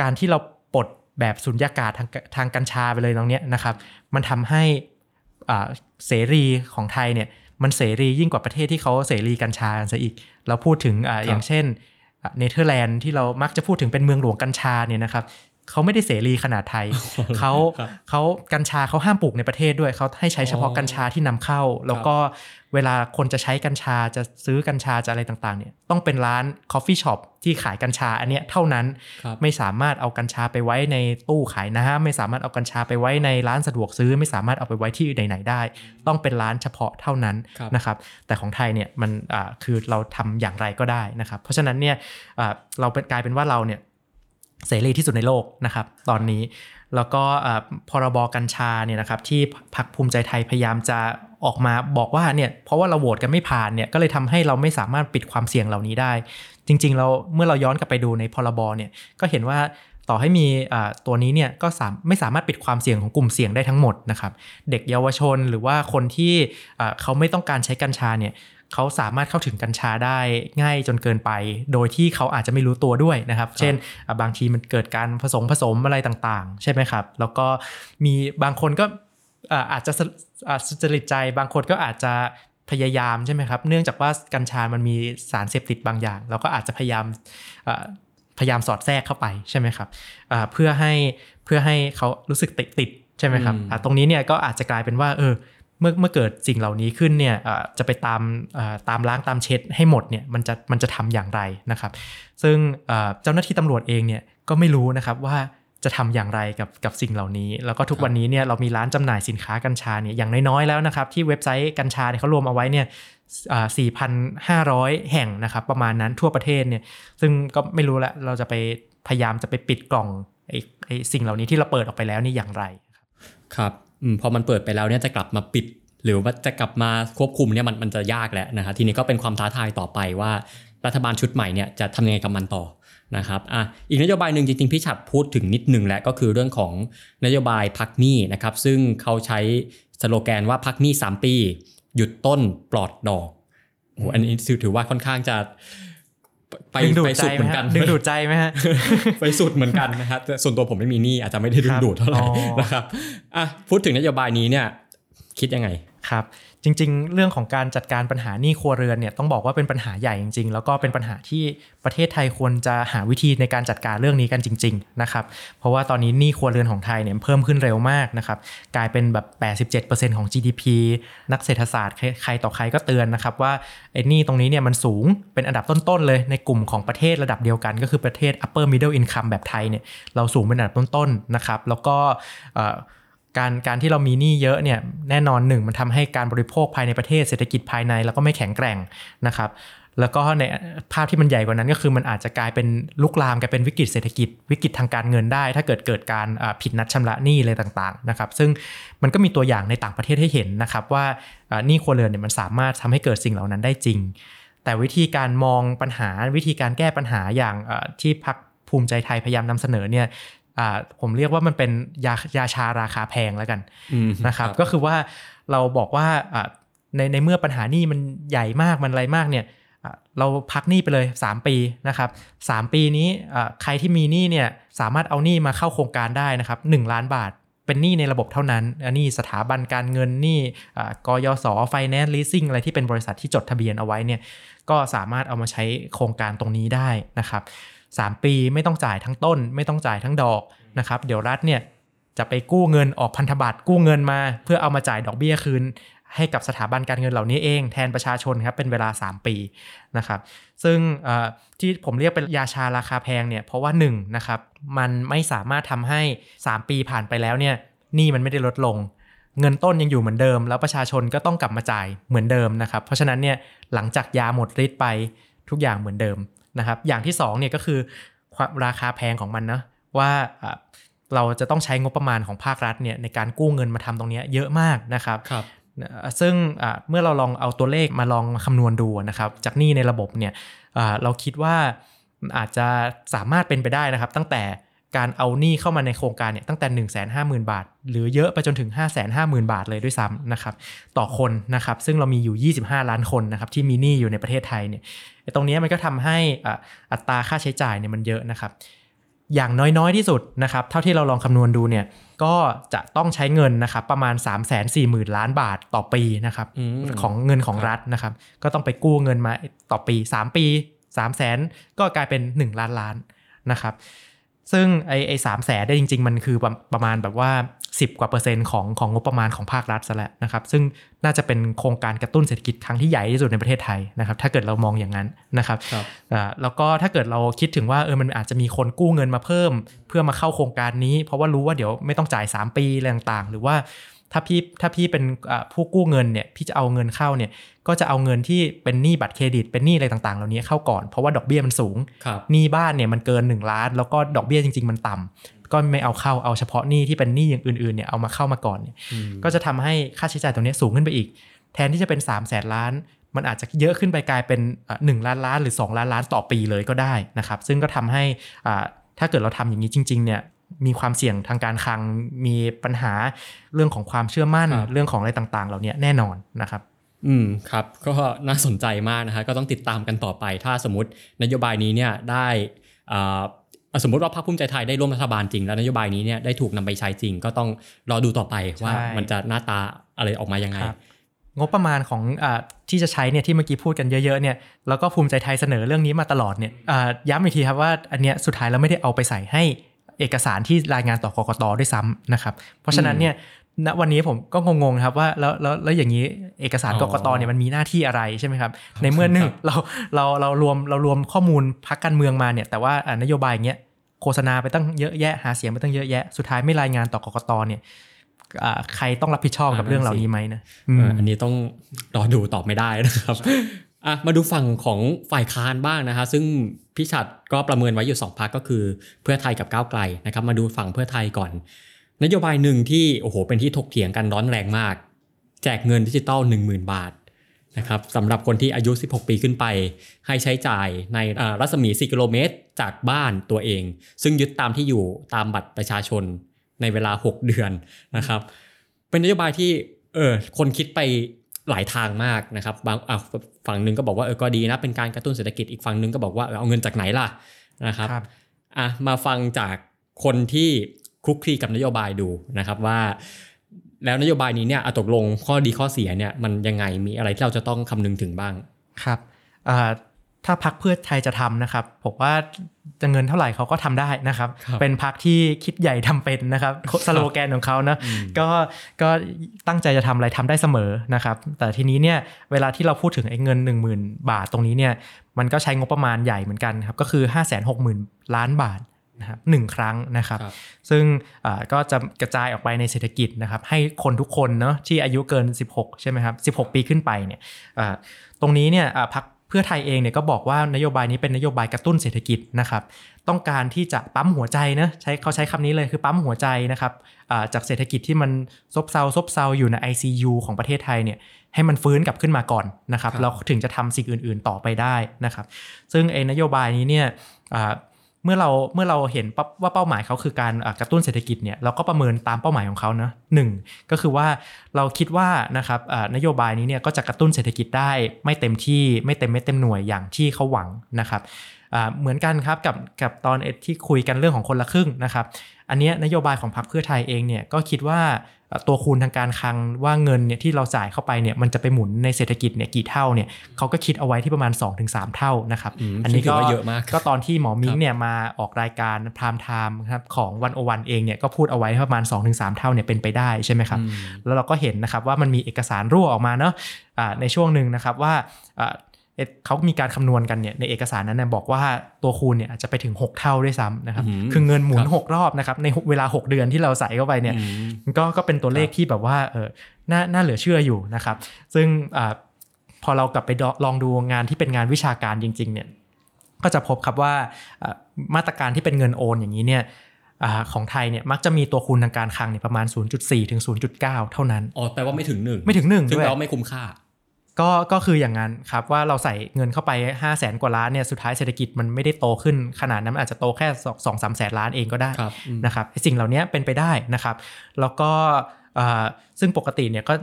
การที่เราปลดแบบสุญญากาศทางทางกัญชาไปเลยตรงเนี้ยนะครับ มันทำให้เสรีของไทยเนี่ย มันเสรียิ่งกว่าประเทศที่เขาเสรีกัญชากันซะอีก เราพูดถึงอาอย่างเช่นเนเธอร์แลนด์ที่เรามักจะพูดถึงเป็นเมืองหลวงกัญชาเนี่ยนะครับ เขาไม่ได้เสรีขนาดไทยเขาครับเขากัญชาเขาห้ามปลูกในประเทศด้วยเขาให้ใช้เฉพาะอ๋อกัญชาที่นำเข้า แล้วก็เวลาคนจะใช้กัญชาจะซื้อกัญชาจะอะไรต่างๆเนี่ยต้องเป็นร้าน coffee shop ที่ขายกัญชาอันเนี้ยเท่านั้นครับไม่สามารถเอากัญชาไปไว้ในตู้ขายน้ำไม่สามารถเอากัญชาไปไว้ในร้านสะดวกซื้อ ไม่สามารถเอาไปไว้ที่ไหนๆได้ ต้องเป็นร้านเฉพาะเท่านั้นครับนะครับแต่ของไทยเนี่ยมันอ่าคือเราทำอย่างไรก็ได้นะครับเพราะฉะนั้นเนี่ยอ่าเราเป็นกลายเป็นว่าเราเนี่ย เสรีที่สุดในโลกนะครับตอนนี้ แล้วก็พรบกัญชาเนี่ยนะครับที่พรรคภูมิใจไทยพยายามจะออกมาบอกว่าเนี่ยเพราะว่าเราโหวตกันไม่ผ่านเนี่ยก็เลยทำให้เราไม่สามารถปิดความเสี่ยงเหล่านี้ได้ จริงๆเราเมื่อเราย้อนกลับไปดูในพรบเนี่ยก็เห็นว่าต่อให้มีตัวนี้เนี่ยก็ไม่สามารถปิดความเสี่ยงของกลุ่มเสี่ยงได้ทั้งหมดนะครับ เด็กเยาวชนหรือว่าคนที่เขาไม่ต้องการใช้กัญชาเนี่ย เขาสามารถเข้าถึงกัญชาได้ง่ายจนเกินไป โดยที่เขาอาจจะไม่รู้ตัวด้วยนะครับ เช่นอะบางทีมันเกิดการผสมผสมอะไรต่างๆ ใช่ไหมครับ แล้วก็มีบางคนก็อ่าอาจจะสอ่าสุจริตใจ บางคนก็อาจจะพยายามใช่ไหมครับ เนื่องจากว่ากัญชามันมีสารเสพติดบางอย่าง เราก็อาจจะพยายามอ่าพยายามสอดแทรกเข้าไปใช่ไหมครับอ่าเพื่อให้เพื่อให้เขารู้สึกติดติดใช่ไหมครับอืมอ่าตรงนี้เนี่ยก็อาจจะกลายเป็นว่าเออ เมื่อเมื่อเกิดสิ่งเหล่านี้ขึ้นเนี่ยเอ่อจะไปตามเอ่อตามล้างตามเช็ดให้หมดเนี่ยมันจะมันจะทำอย่างไรนะครับ ซึ่งเอ่อเจ้าหน้าที่ตำรวจเองเนี่ยก็ไม่รู้นะครับว่าจะทำอย่างไรกับกับสิ่งเหล่านี้ แล้วก็ทุกวันนี้เนี่ยเรามีร้านจำหน่ายสินค้ากัญชาเนี่ยอย่างน้อยๆแล้วนะครับที่เว็บไซต์กัญชาเนี่ยเขารวมเอาไว้เนี่ยสี่พันห้าร้อยแห่งนะครับประมาณนั้นทั่วประเทศเนี่ยซึ่งก็ไม่รู้ละเราจะไปพยายามจะไปปิดกล่องไอ้ไอ้สิ่งเหล่านี้ที่เราเปิดออกไปแล้วนี่อย่างไรครับอืม พอมันเปิดไปแล้วเนี่ยจะกลับมาปิด หรือว่าจะกลับมาควบคุมเนี่ยมันมันจะยากแล้วนะครับทีนี้ก็เป็นความท้าทายต่อไปว่า รัฐบาลชุดใหม่เนี่ยจะทำยังไงกับมันต่อนะครับอะอีกนโยบายหนึ่งจริงๆ พี่ฉัดพูดถึงนิดหนึ่งแล้วก็คือเรื่องของนโยบายพักหนี้นะครับ ซึ่งเขาใช้สโลแกนว่าพักหนี้ 3 ปี หยุดต้นปลอดดอกโอ้โหอันนี้ถือว่าค่อนข้างจะ ไปดึงดูดไปใจสุดไหเหมมือนฮะกันดึงดูดใจไหมฮะไปสุดเหมือนกันนะครับแต่ส่วนตัวผมไม่มีหนี้อาจจะไม่ได้ดึงดูดเท่าไหร่อ๋อนะครับอะพูดถึงนโยบายนี้เนี่ย คิดยังไง ครับจริง ๆ เรื่องของการจัดการปัญหาหนี้ครัวเรือนเนี่ยต้องบอกว่าเป็นปัญหาใหญ่จริง ๆ แล้วก็เป็นปัญหาที่ประเทศไทยควรจะหาวิธีในการจัดการเรื่องนี้กันจริง ๆ นะครับ เพราะว่าตอนนี้หนี้ครัวเรือนของไทยเนี่ยเพิ่มขึ้นเร็วมากนะครับกลายเป็นแบบ 87%ของ GDP นักเศรษฐศาสตร์ใครใครต่อใครก็เตือนนะครับว่าไอ้หนี้ตรงนี้เนี่ยมันสูงเป็นอันดับต้นๆเลยในกลุ่มของประเทศระดับเดียวกัน ก็คือประเทศ upper middle income แบบไทยเนี่ยเราสูงเป็นอันดับต้นๆนะครับแล้วก็ การการที่เรามีหนี้เยอะเนี่ยแน่นอนหนึ่งมันทำให้การบริโภคภายในประเทศเศรษฐกิจภายในแล้วก็ไม่แข็งแกร่งนะครับแล้วก็ในภาพที่มันใหญ่กว่านั้นก็คือมันอาจจะกลายเป็นลุกลามกลายเป็นวิกฤตเศรษฐกิจ วิกฤตทางการเงินได้ ถ้าเกิดเกิดการผิดนัดชำระหนี้อะไรต่างๆนะครับซึ่งมันก็มีตัวอย่างในต่างประเทศให้เห็นนะครับว่าหนี้ครัวเรือนเนี่ยมันสามารถทำให้เกิดสิ่งเหล่านั้นได้จริง แต่วิธีการมองปัญหาวิธีการแก้ปัญหาอย่างที่พักภูมิใจไทยพยายามนำเสนอเนี่ย อ่าผมเรียกว่ามันเป็นยายาชาราคาแพงแล้วกันอืมนะครับ ก็คือว่าเราบอกว่าอะในในเมื่อปัญหาหนี้มันใหญ่มากมันอะไรมากเนี่ยอะเราพักหนี้ไปเลย 3 ปีนะครับ3ปีนี้อะใครที่มีหนี้เนี่ยสามารถเอาหนี้มาเข้าโครงการได้นะครับ1ล้านบาท เป็นหนี้ในระบบเท่านั้นอันนี้สถาบันการเงินหนี้อะกยศ Finance Leasing อะไรที่เป็นบริษัทที่จดทะเบียนเอาไว้เนี่ยก็สามารถเอามาใช้โครงการตรงนี้ได้นะครับ 3 ปีไม่ต้องจ่ายทั้งต้น ไม่ต้องจ่ายทั้งดอกนะครับเดี๋ยวรัฐเนี่ยจะไปกู้เงินออกพันธบัตรกู้เงินมา เพื่อเอามาจ่ายดอกเบี้ยคืน ให้กับสถาบันการเงินเหล่านี้เองแทนประชาชนครับเป็นเวลา 3 ปีนะครับซึ่งที่ผมเรียกเป็นยาชาราคาแพงเนี่ยเพราะว่า1นะครับมันไม่สามารถทำให้ 3 ปีผ่านไปแล้วเนี่ยหนี้มันไม่ได้ลดลงเงินต้นยังอยู่เหมือนเดิม แล้วประชาชนก็ต้องกลับมาจ่ายเหมือนเดิมนะครับ เพราะฉะนั้นเนี่ยหลังจากยาหมดฤทธิ์ไปทุกอย่างเหมือนเดิม นะครับอย่างที่2เนี่ยก็คือความราคาแพงของมันนะว่าอะเราจะต้องใช้งบประมาณของภาครัฐเนี่ยในการกู้เงินมาทำตรงเนี้ยเยอะมากนะครับครับเอ่อซึ่งอะเมื่อเราลองเอาตัวเลขมาลองคำนวณดูนะครับ จากหนี้ในระบบเนี่ยอะเราคิดว่าอาจจะสามารถเป็นไปได้นะครับ ตั้งแต่ การเอาหนี้เข้ามาในโครงการเนี่ยตั้งแต่ 1 5 0 0 0 0 บาท หรือเยอะไปจนถึง 5 5 0 0 0 0 บาทเลยด้วยซ้ำนะครับต่อคนนะครับซึ่งเรามีอยู่ 25 ล้านคนนะครับที่มีหนี้อยู่ในประเทศไทยเนี่ยไอ้ตรงเนี้ยมันก็ทำให้อะอัตราค่าใช้จ่ายเนี่ยมันเยอะนะครับอย่างน้อยๆที่สุดนะครับเท่าที่เราลองคำนวณดูเนี่ยก็จะต้องใช้เงินนะครับประมาณ 3 4 0 0 0 0 ล้านบาทต่อปีนะครับอืมของเงินของครับรัฐนะครับ ก็ต้องไปกู้เงินมาต่อปี 3 ปี 3 0 0แสนก็กลายเป็น 1 ล้านล้านนะครับ ซึ่งไอ้ไอ้สามแสนได้จริง ๆ มันคือประประมาณแบบว่า 10 กว่าเปอร์เซ็นต์ของของงบประมาณของภาครัฐซะแล้วนะครับ ซึ่งน่าจะเป็นโครงการกระตุ้นเศรษฐกิจครั้งที่ใหญ่ที่สุดในประเทศไทยนะครับ ถ้าเกิดเรามองอย่างนั้นนะครับครับอ่าแล้วก็ถ้าเกิดเราคิดถึงว่าเออมันอาจจะมีคนกู้เงินมาเพิ่ม เพื่อมาเข้าโครงการนี้ เพราะว่ารู้ว่าเดี๋ยวไม่ต้องจ่าย 3 ปีอะไรต่างๆ หรือว่า ถ้าพี่ถ้าพี่เป็นอ่าผู้กู้เงินเนี่ยพี่จะเอาเงินเข้าเนี่ยก็จะเอาเงินที่เป็นหนี้บัตรเครดิตเป็นหนี้อะไรต่างๆ เหล่านี้เข้าก่อนเพราะว่าดอกเบี้ยมันสูงครับหนี้บ้านเนี่ยมันเกิน 1 ล้าน แล้วก็ดอกเบี้ยจริง ๆ มันต่ำก็ไม่เอาเข้าเอาเฉพาะหนี้ที่เป็นหนี้อย่างอื่นๆเนี่ยเอามาเข้ามาก่อนเนี่ยอืมก็จะทำให้ค่าใช้จ่ายตรงนี้สูงขึ้นไปอีก แทนที่จะเป็น3 0 0แสนล้าน มันอาจจะเยอะขึ้นไปกลายเป็นหนึ่งล้านล้านหรือ 2 ล้านล้านต่อปีเลยก็ได้นะครับซึ่งก็ทำให้อ่าถ้าเกิดเราทำอย่างนี้จริงๆเนี่ย มีความเสี่ยงทางการคลัง มีปัญหาเรื่องของความเชื่อมั่นครับเรื่องของอะไรต่างๆ เหล่านี้แน่นอนนะครับ อืมครับก็น่าสนใจมากนะฮะก็ต้องติดตามกันต่อไป ถ้าสมมตินโยบายนี้เนี่ยได้อ่าสมมติว่าพรรคภูมิใจไทยได้ร่วมรัฐบาลจริง แล้วนโยบายนี้เนี่ยได้ถูกนำไปใช้จริง ก็ต้องรอดูต่อไปว่าใช่มันจะหน้าตาอะไรออกมายังไงครับงบประมาณของอาที่จะใช้เนี่ยที่เมื่อกี้พูดกันเยอะๆเนี่ยแล้วก็ภูมิใจไทยเสนอเรื่องนี้มาตลอดเนี่ยอ่าย้ำอีกทีครับว่าอันเนี้ยสุดท้ายเราไม่ได้เอาไปใส่ให้ เอกสารที่รายงานต่อกกตด้วยซ้ำนะครับ เพราะฉะนั้นเนี่ยณวันนี้ผมก็งงๆครับว่าแล้วแล้วแล้วอย่างนี้เอกสารอ๋กอกตเนี่ยมันมีหน้าที่อะไรใช่ไหมครับ ในเมื่อหนึ่งครับเราเราเรารวมเรารวมข้อมูลพักการเมืองมาเนี่ยแต่ว่าอ่านโยบายอย่างเงี้ยโฆษณาไปตั้งเยอะแยะ หาเสียงไปตั้งเยอะแยะ สุดท้ายไม่รายงานต่อกกตเนี่ยอ่าใครต้องรับผิดชอบกับเรื่องเหล่านี้ไหมนะอืมเอออันนี้ต้องรอดูตอบไม่ได้นะครับ อะมาดูฝั่งของฝ่ายค้านบ้างนะคะซึ่งพี่ชัดก็ประเมินไว้อยู่ 2พักก็คือเพื่อไทยกับก้าวไกลนะครับ มาดูฝั่งเพื่อไทยก่อน นโยบายหนึ่งที่โอ้โหเป็นที่ถกเถียงกันร้อนแรงมาก แจกเงินดิจิตอล10,000 บาทนะครับสำหรับคนที่อายุ 16 ปีขึ้นไป ให้ใช้จ่ายในอ่ารัศมี 4 กิโลเมตร จากบ้านตัวเอง ซึ่งยึดตามที่อยู่ตามบัตรประชาชนในเวลา 6 เดือนนะครับ เป็นนโยบายที่เออคนคิดไป หลายทางมากนะครับบางอะฝั่งหนึ่งก็บอกว่าเออก็ดีนะเป็นการกระตุ้นเศรษฐกิจอีกฝั่งหนึ่งก็บอกว่าเออเอาเงินจากไหนล่ะนะครับครับอะมาฟังจากคนที่คลุกคลีกับนโยบายดูนะครับว่า แล้วนโยบายนี้เนี่ยอะตกลงข้อดีข้อเสียเนี่ยมันยังไงมีอะไรที่เราจะต้องคำนึงถึงบ้างครับอ่า ถ้าพักเพื่อไทยจะทำนะครับผมว่าจะเงินเท่าไหร่เขาก็ทำได้นะครับครับ เป็นพักที่คิดใหญ่ทำเป็นนะครับสโลแกนของเขานะก็ก็ตั้งใจจะทำอะไรทำได้เสมอนะครับ แต่ทีนี้เนี่ยเวลาที่เราพูดถึงไอ้เงิน 1 0,000 บาทตรงนี้เนี่ยมันก็ใช้งบประมาณใหญ่เหมือนกันครับก็คือ 5 6 0 0 0 0 ล้านบาทนะครับหนึ่งครั้งนะครับครับซึ่งอ่าก็จะกระจายออกไปในเศรษฐกิจนะครับ ให้คนทุกคนเนาะที่อายุเกิน 16 ใช่ไหมครับ 16 ปีขึ้นไปเนี่ยอ่าตรงนี้เนี่ยอ่าพัก เพื่อไทยเองเนี่ยก็บอกว่านโยบายนี้เป็นนโยบายกระตุ้นเศรษฐกิจนะครับ ต้องการที่จะปั๊มหัวใจนะใช้เขาใช้คำนี้เลยคือปั๊มหัวใจนะครับอ่าจากเศรษฐกิจที่มันซบเซาซบเซาอยู่ใน ICU ของประเทศไทยเนี่ยให้มันฟื้นกลับขึ้นมาก่อนนะครับครับเราถึงจะทำสิ่งอื่น ๆ ต่อไปได้นะครับ ซึ่งไอ้นโยบายนี้เนี่ยอ่า เมื่อเราเมื่อเราเห็นปั๊บว่าเป้าหมายเขาคือการกระตุ้นเศรษฐกิจเนี่ยเราก็ประเมินตามเป้าหมายของเขาเนะหนึ่งก็คือว่าเราคิดว่านะครับนโยบายนี้เนี่ยก็จะกระตุ้นเศรษฐกิจได้ไม่เต็มที่ไม่เต็มเม็ดเต็มหน่วยอย่างที่เขาหวังนะครับเหมือนกันครับกับกับตอนที่คุยกันเรื่องของคนละครึ่งนะครับ อันนี้นโยบายของพรรคเพื่อไทยเองเนี่ยก็คิดว่า ตัวคูณทางการคลังว่าเงินเนี่ยที่เราจ่ายเข้าไปเนี่ยมันจะไปหมุนในเศรษฐกิจเนี่ยกี่เท่าเนี่ยเขาก็คิดเอาไว้ที่ประมาณ 2-3 เท่านะครับอืมอันนี้ซึ่งถืก็อว่าเยอะมากก็ตอนที่หมอมิคงรับเนี่ยมาออกรายการพรามไทม์ครับของวันโอวันเองเนี่ยก็พูดเอาไว้ประมาณ 2-3 เท่าเนี่ยเป็นไปได้ใช่ไหมครับอืมแล้วเราก็เห็นนะครับว่ามันมีเอกสารรั่วออกมาเนาะอ่าในช่วงหนึ่งนะครับว่าอ่า เอ่อเขามีการคำนวณกันเนี่ยในเอกสารนั้นเนี่ยบอกว่าตัวคูณเนี่ยอาจจะไปถึง 6 เท่าด้วยซ้ำนะครับอืมคือเงินหมุคนรับ6รอบนะครับในเวลา 6 เดือนที่เราใส่เข้าไปเนี่ยอืมก็ก็เป็นตัวเลขที่แบบว่าเออน่าน่าเหลือเชื่ออยู่นะครับ ซึ่งอาพอเรากลับไปดลองดูงานที่เป็นงานวิชาการจริง ๆ เนี่ยก็จะพบครับว่าอ่ามาตรการที่เป็นเงินโอนอย่างนี้เนี่ยอาของไทยเนี่ยมักจะมีตัวคูณทางการคลังเนี่ยประมาณ 0.4 ถึง 0.9 เท่านั้น อ๋อแปลว่าไม่ถึงหนึ่งไม่ถึงหนึ่งซึ่งด้วยแปลว่าไม่คุ้มค่า ก็ก็คืออย่างนั้นครับว่าเราใส่เงินเข้าไป 5 0 0แสนกว่าล้านเนี่ยสุดท้ายเศรษฐกิจมันไม่ได้โตขึ้นขนาดนั้นมันอาจจะโตแค่2 2 3แสนล้านเองก็ได้ครับอืมนะครับไอ้สิ่งเหล่านี้เป็นไปได้นะครับแล้วก็อ่าซึ่งปกติเนี่ยก็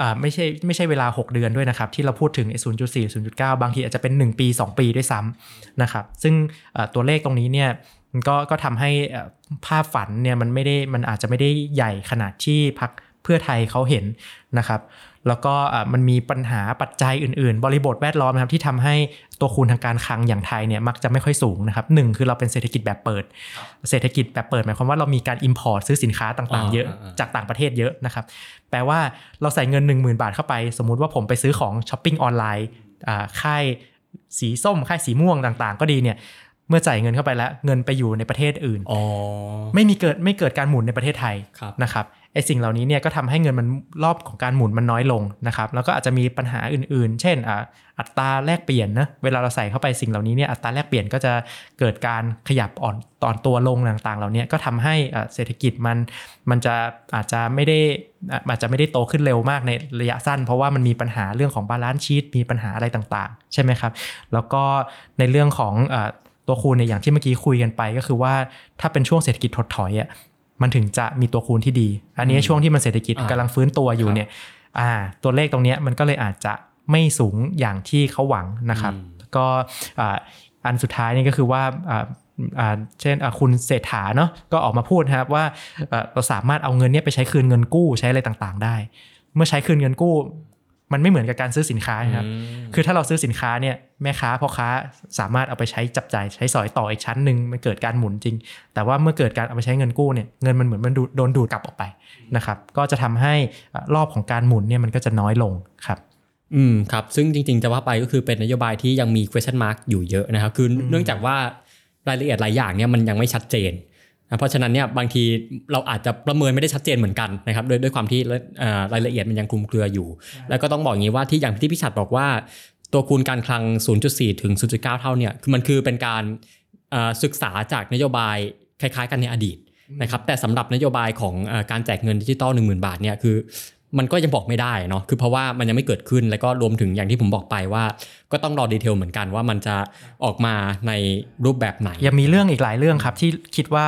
อ่าไม่ใช่ไม่ใช่เวลา 6 เดือนด้วยนะครับ ที่เราพูดถึงไอ้0.4 0.9 บางทีอาจจะเป็น 1 ปี 2 ปีด้วยซ้ำนะครับซึ่งอ่าตัวเลขตรงนี้เนี่ยมันก็ก็ทำให้อ่าภาพฝันเนี่ยมันไม่ได้มันอาจจะไม่ได้ใหญ่ขนาดที่พักเพื่อไทยเขาเห็นนะครับ แล้วก็อะมันมีปัญหาปัจจัยอื่น ๆ บริบทแวดล้อมนะครับที่ทำให้ตัวคูณทางการคลังอย่างไทยเนี่ยมักจะไม่ค่อยสูงนะครับหนึ่งคือเราเป็นเศรษฐกิจแบบเปิด เศรษฐกิจแบบเปิดหมายความว่าเรามีการ import ซื้อสินค้าต่างๆ เยอะอ่าๆจากต่างประเทศเยอะนะครับแปลว่าเราใส่เงิน 1 0,000 บาทเข้าไป สมมุติว่าผมไปซื้อของช้อปปิ้งออนไลน์อ่าค่ายสีส้มค่ายสีม่วงต่างๆ ก็ดีเนี่ยเมื่อจ่ายเงินเข้าไปแล้ว เงินไปอยู่ในประเทศอื่นอ๋อไม่มีเกิดไม่เกิดการหมุนในประเทศไทยครับนะครับ ไอสิ่งเหล่านี้เนี่ยก็ทำให้เงินมันรอบของการหมุนมันน้อยลงนะครับแล้วก็อาจจะมีปัญหาอื่นๆ เช่นอ่าอัตราแลกเปลี่ยนนะเวลาเราใส่เข้าไปสิ่งเหล่านี้เนี่ยอัตราแลกเปลี่ยนก็จะเกิดการขยับอ่อนตอนตัวลงต่างๆ เหล่านี้ก็ทำให้เศรษฐกิจมันมันจะอาจจะไม่ได้อาจจะไม่ได้โตขึ้นเร็วมากในระยะสั้น เพราะว่ามันมีปัญหาเรื่องของ balance sheet มีปัญหาอะไรต่างๆ ใช่ไหมครับ แล้วก็ในเรื่องของอตัวคูณเนี่ยอย่างที่เมื่อกี้คุยกันไปก็คือว่าถ้าเป็นช่วงเศรษฐกิจถดถอยอะ มันถึงจะมีตัวคูณที่ดี อันนี้อืมช่วงที่มันเศรษฐกิจอ่ากำลังฟื้นตัวอยู่ครับเนี่ยอ่าตัวเลขตรงเนี้ยมันก็เลยอาจจะไม่สูงอย่างที่เขาหวังนะครับอืมก็อ่าอันสุดท้ายนี่ก็คือว่าอ่าอ่าเช่นอ่าคุณเศรษฐาเนาะก็ออกมาพูดนะครับว่าเอ่อเราสามารถเอาเงินเนี้ยไปใช้คืนเงินกู้ใช้อะไรต่างๆ ได้ เมื่อใช้คืนเงินกู้ มันไม่เหมือนกับการซื้อสินค้านะครับอืมคือถ้าเราซื้อสินค้าเนี่ยแม่ค้าพ่อค้าสามารถเอาไปใช้จับจ่ายใช้สอยต่ออีกชั้นหนึ่งมันเกิดการหมุนจริง แต่ว่าเมื่อเกิดการเอาไปใช้เงินกู้เนี่ยเงินมันเหมือนมันดูโดนดูดกลับออกไปนะครับ ก็จะทำให้อะรอบของการหมุนเนี่ยมันก็จะน้อยลงครับอืมครับซึ่งจริง ๆ จะว่าไปก็คือเป็นนโยบายที่ยังมี question mark อยู่เยอะนะครับ คือเนื่องจากว่ารายละเอียดหลายอย่างเนี่ยมันยังไม่ชัดเจนนะ เพราะฉะนั้นเนี่ยบางทีเราอาจจะประเมินไม่ได้ชัดเจนเหมือนกันนะครับด้วยด้วยความที่เอ่อรายละเอียดมันยังคลุมเครืออยู่ แล้วก็ต้องบอกอย่างนี้ว่าที่อย่างที่พี่ชัดบอกว่า ตัวคูณการคลัง 0.4 ถึง 0.9 เท่าเนี่ยคือมันคือเป็นการศึกษาจากนโยบายคล้ายๆ กันในอดีตนะครับแต่สำหรับนโยบายของการแจกเงินดิจิตอล10,000 บาทเนี่ยคือ มันก็ยังบอกไม่ได้เนาะคือเพราะว่ามันยังไม่เกิดขึ้นแล้วก็รวมถึงอย่างที่ผมบอกไปว่า ก็ต้องรอ detail เหมือนกันว่ามันจะออกมาในรูปแบบไหน ยังมีเรื่องอีกหลายเรื่องครับ ที่คิดว่า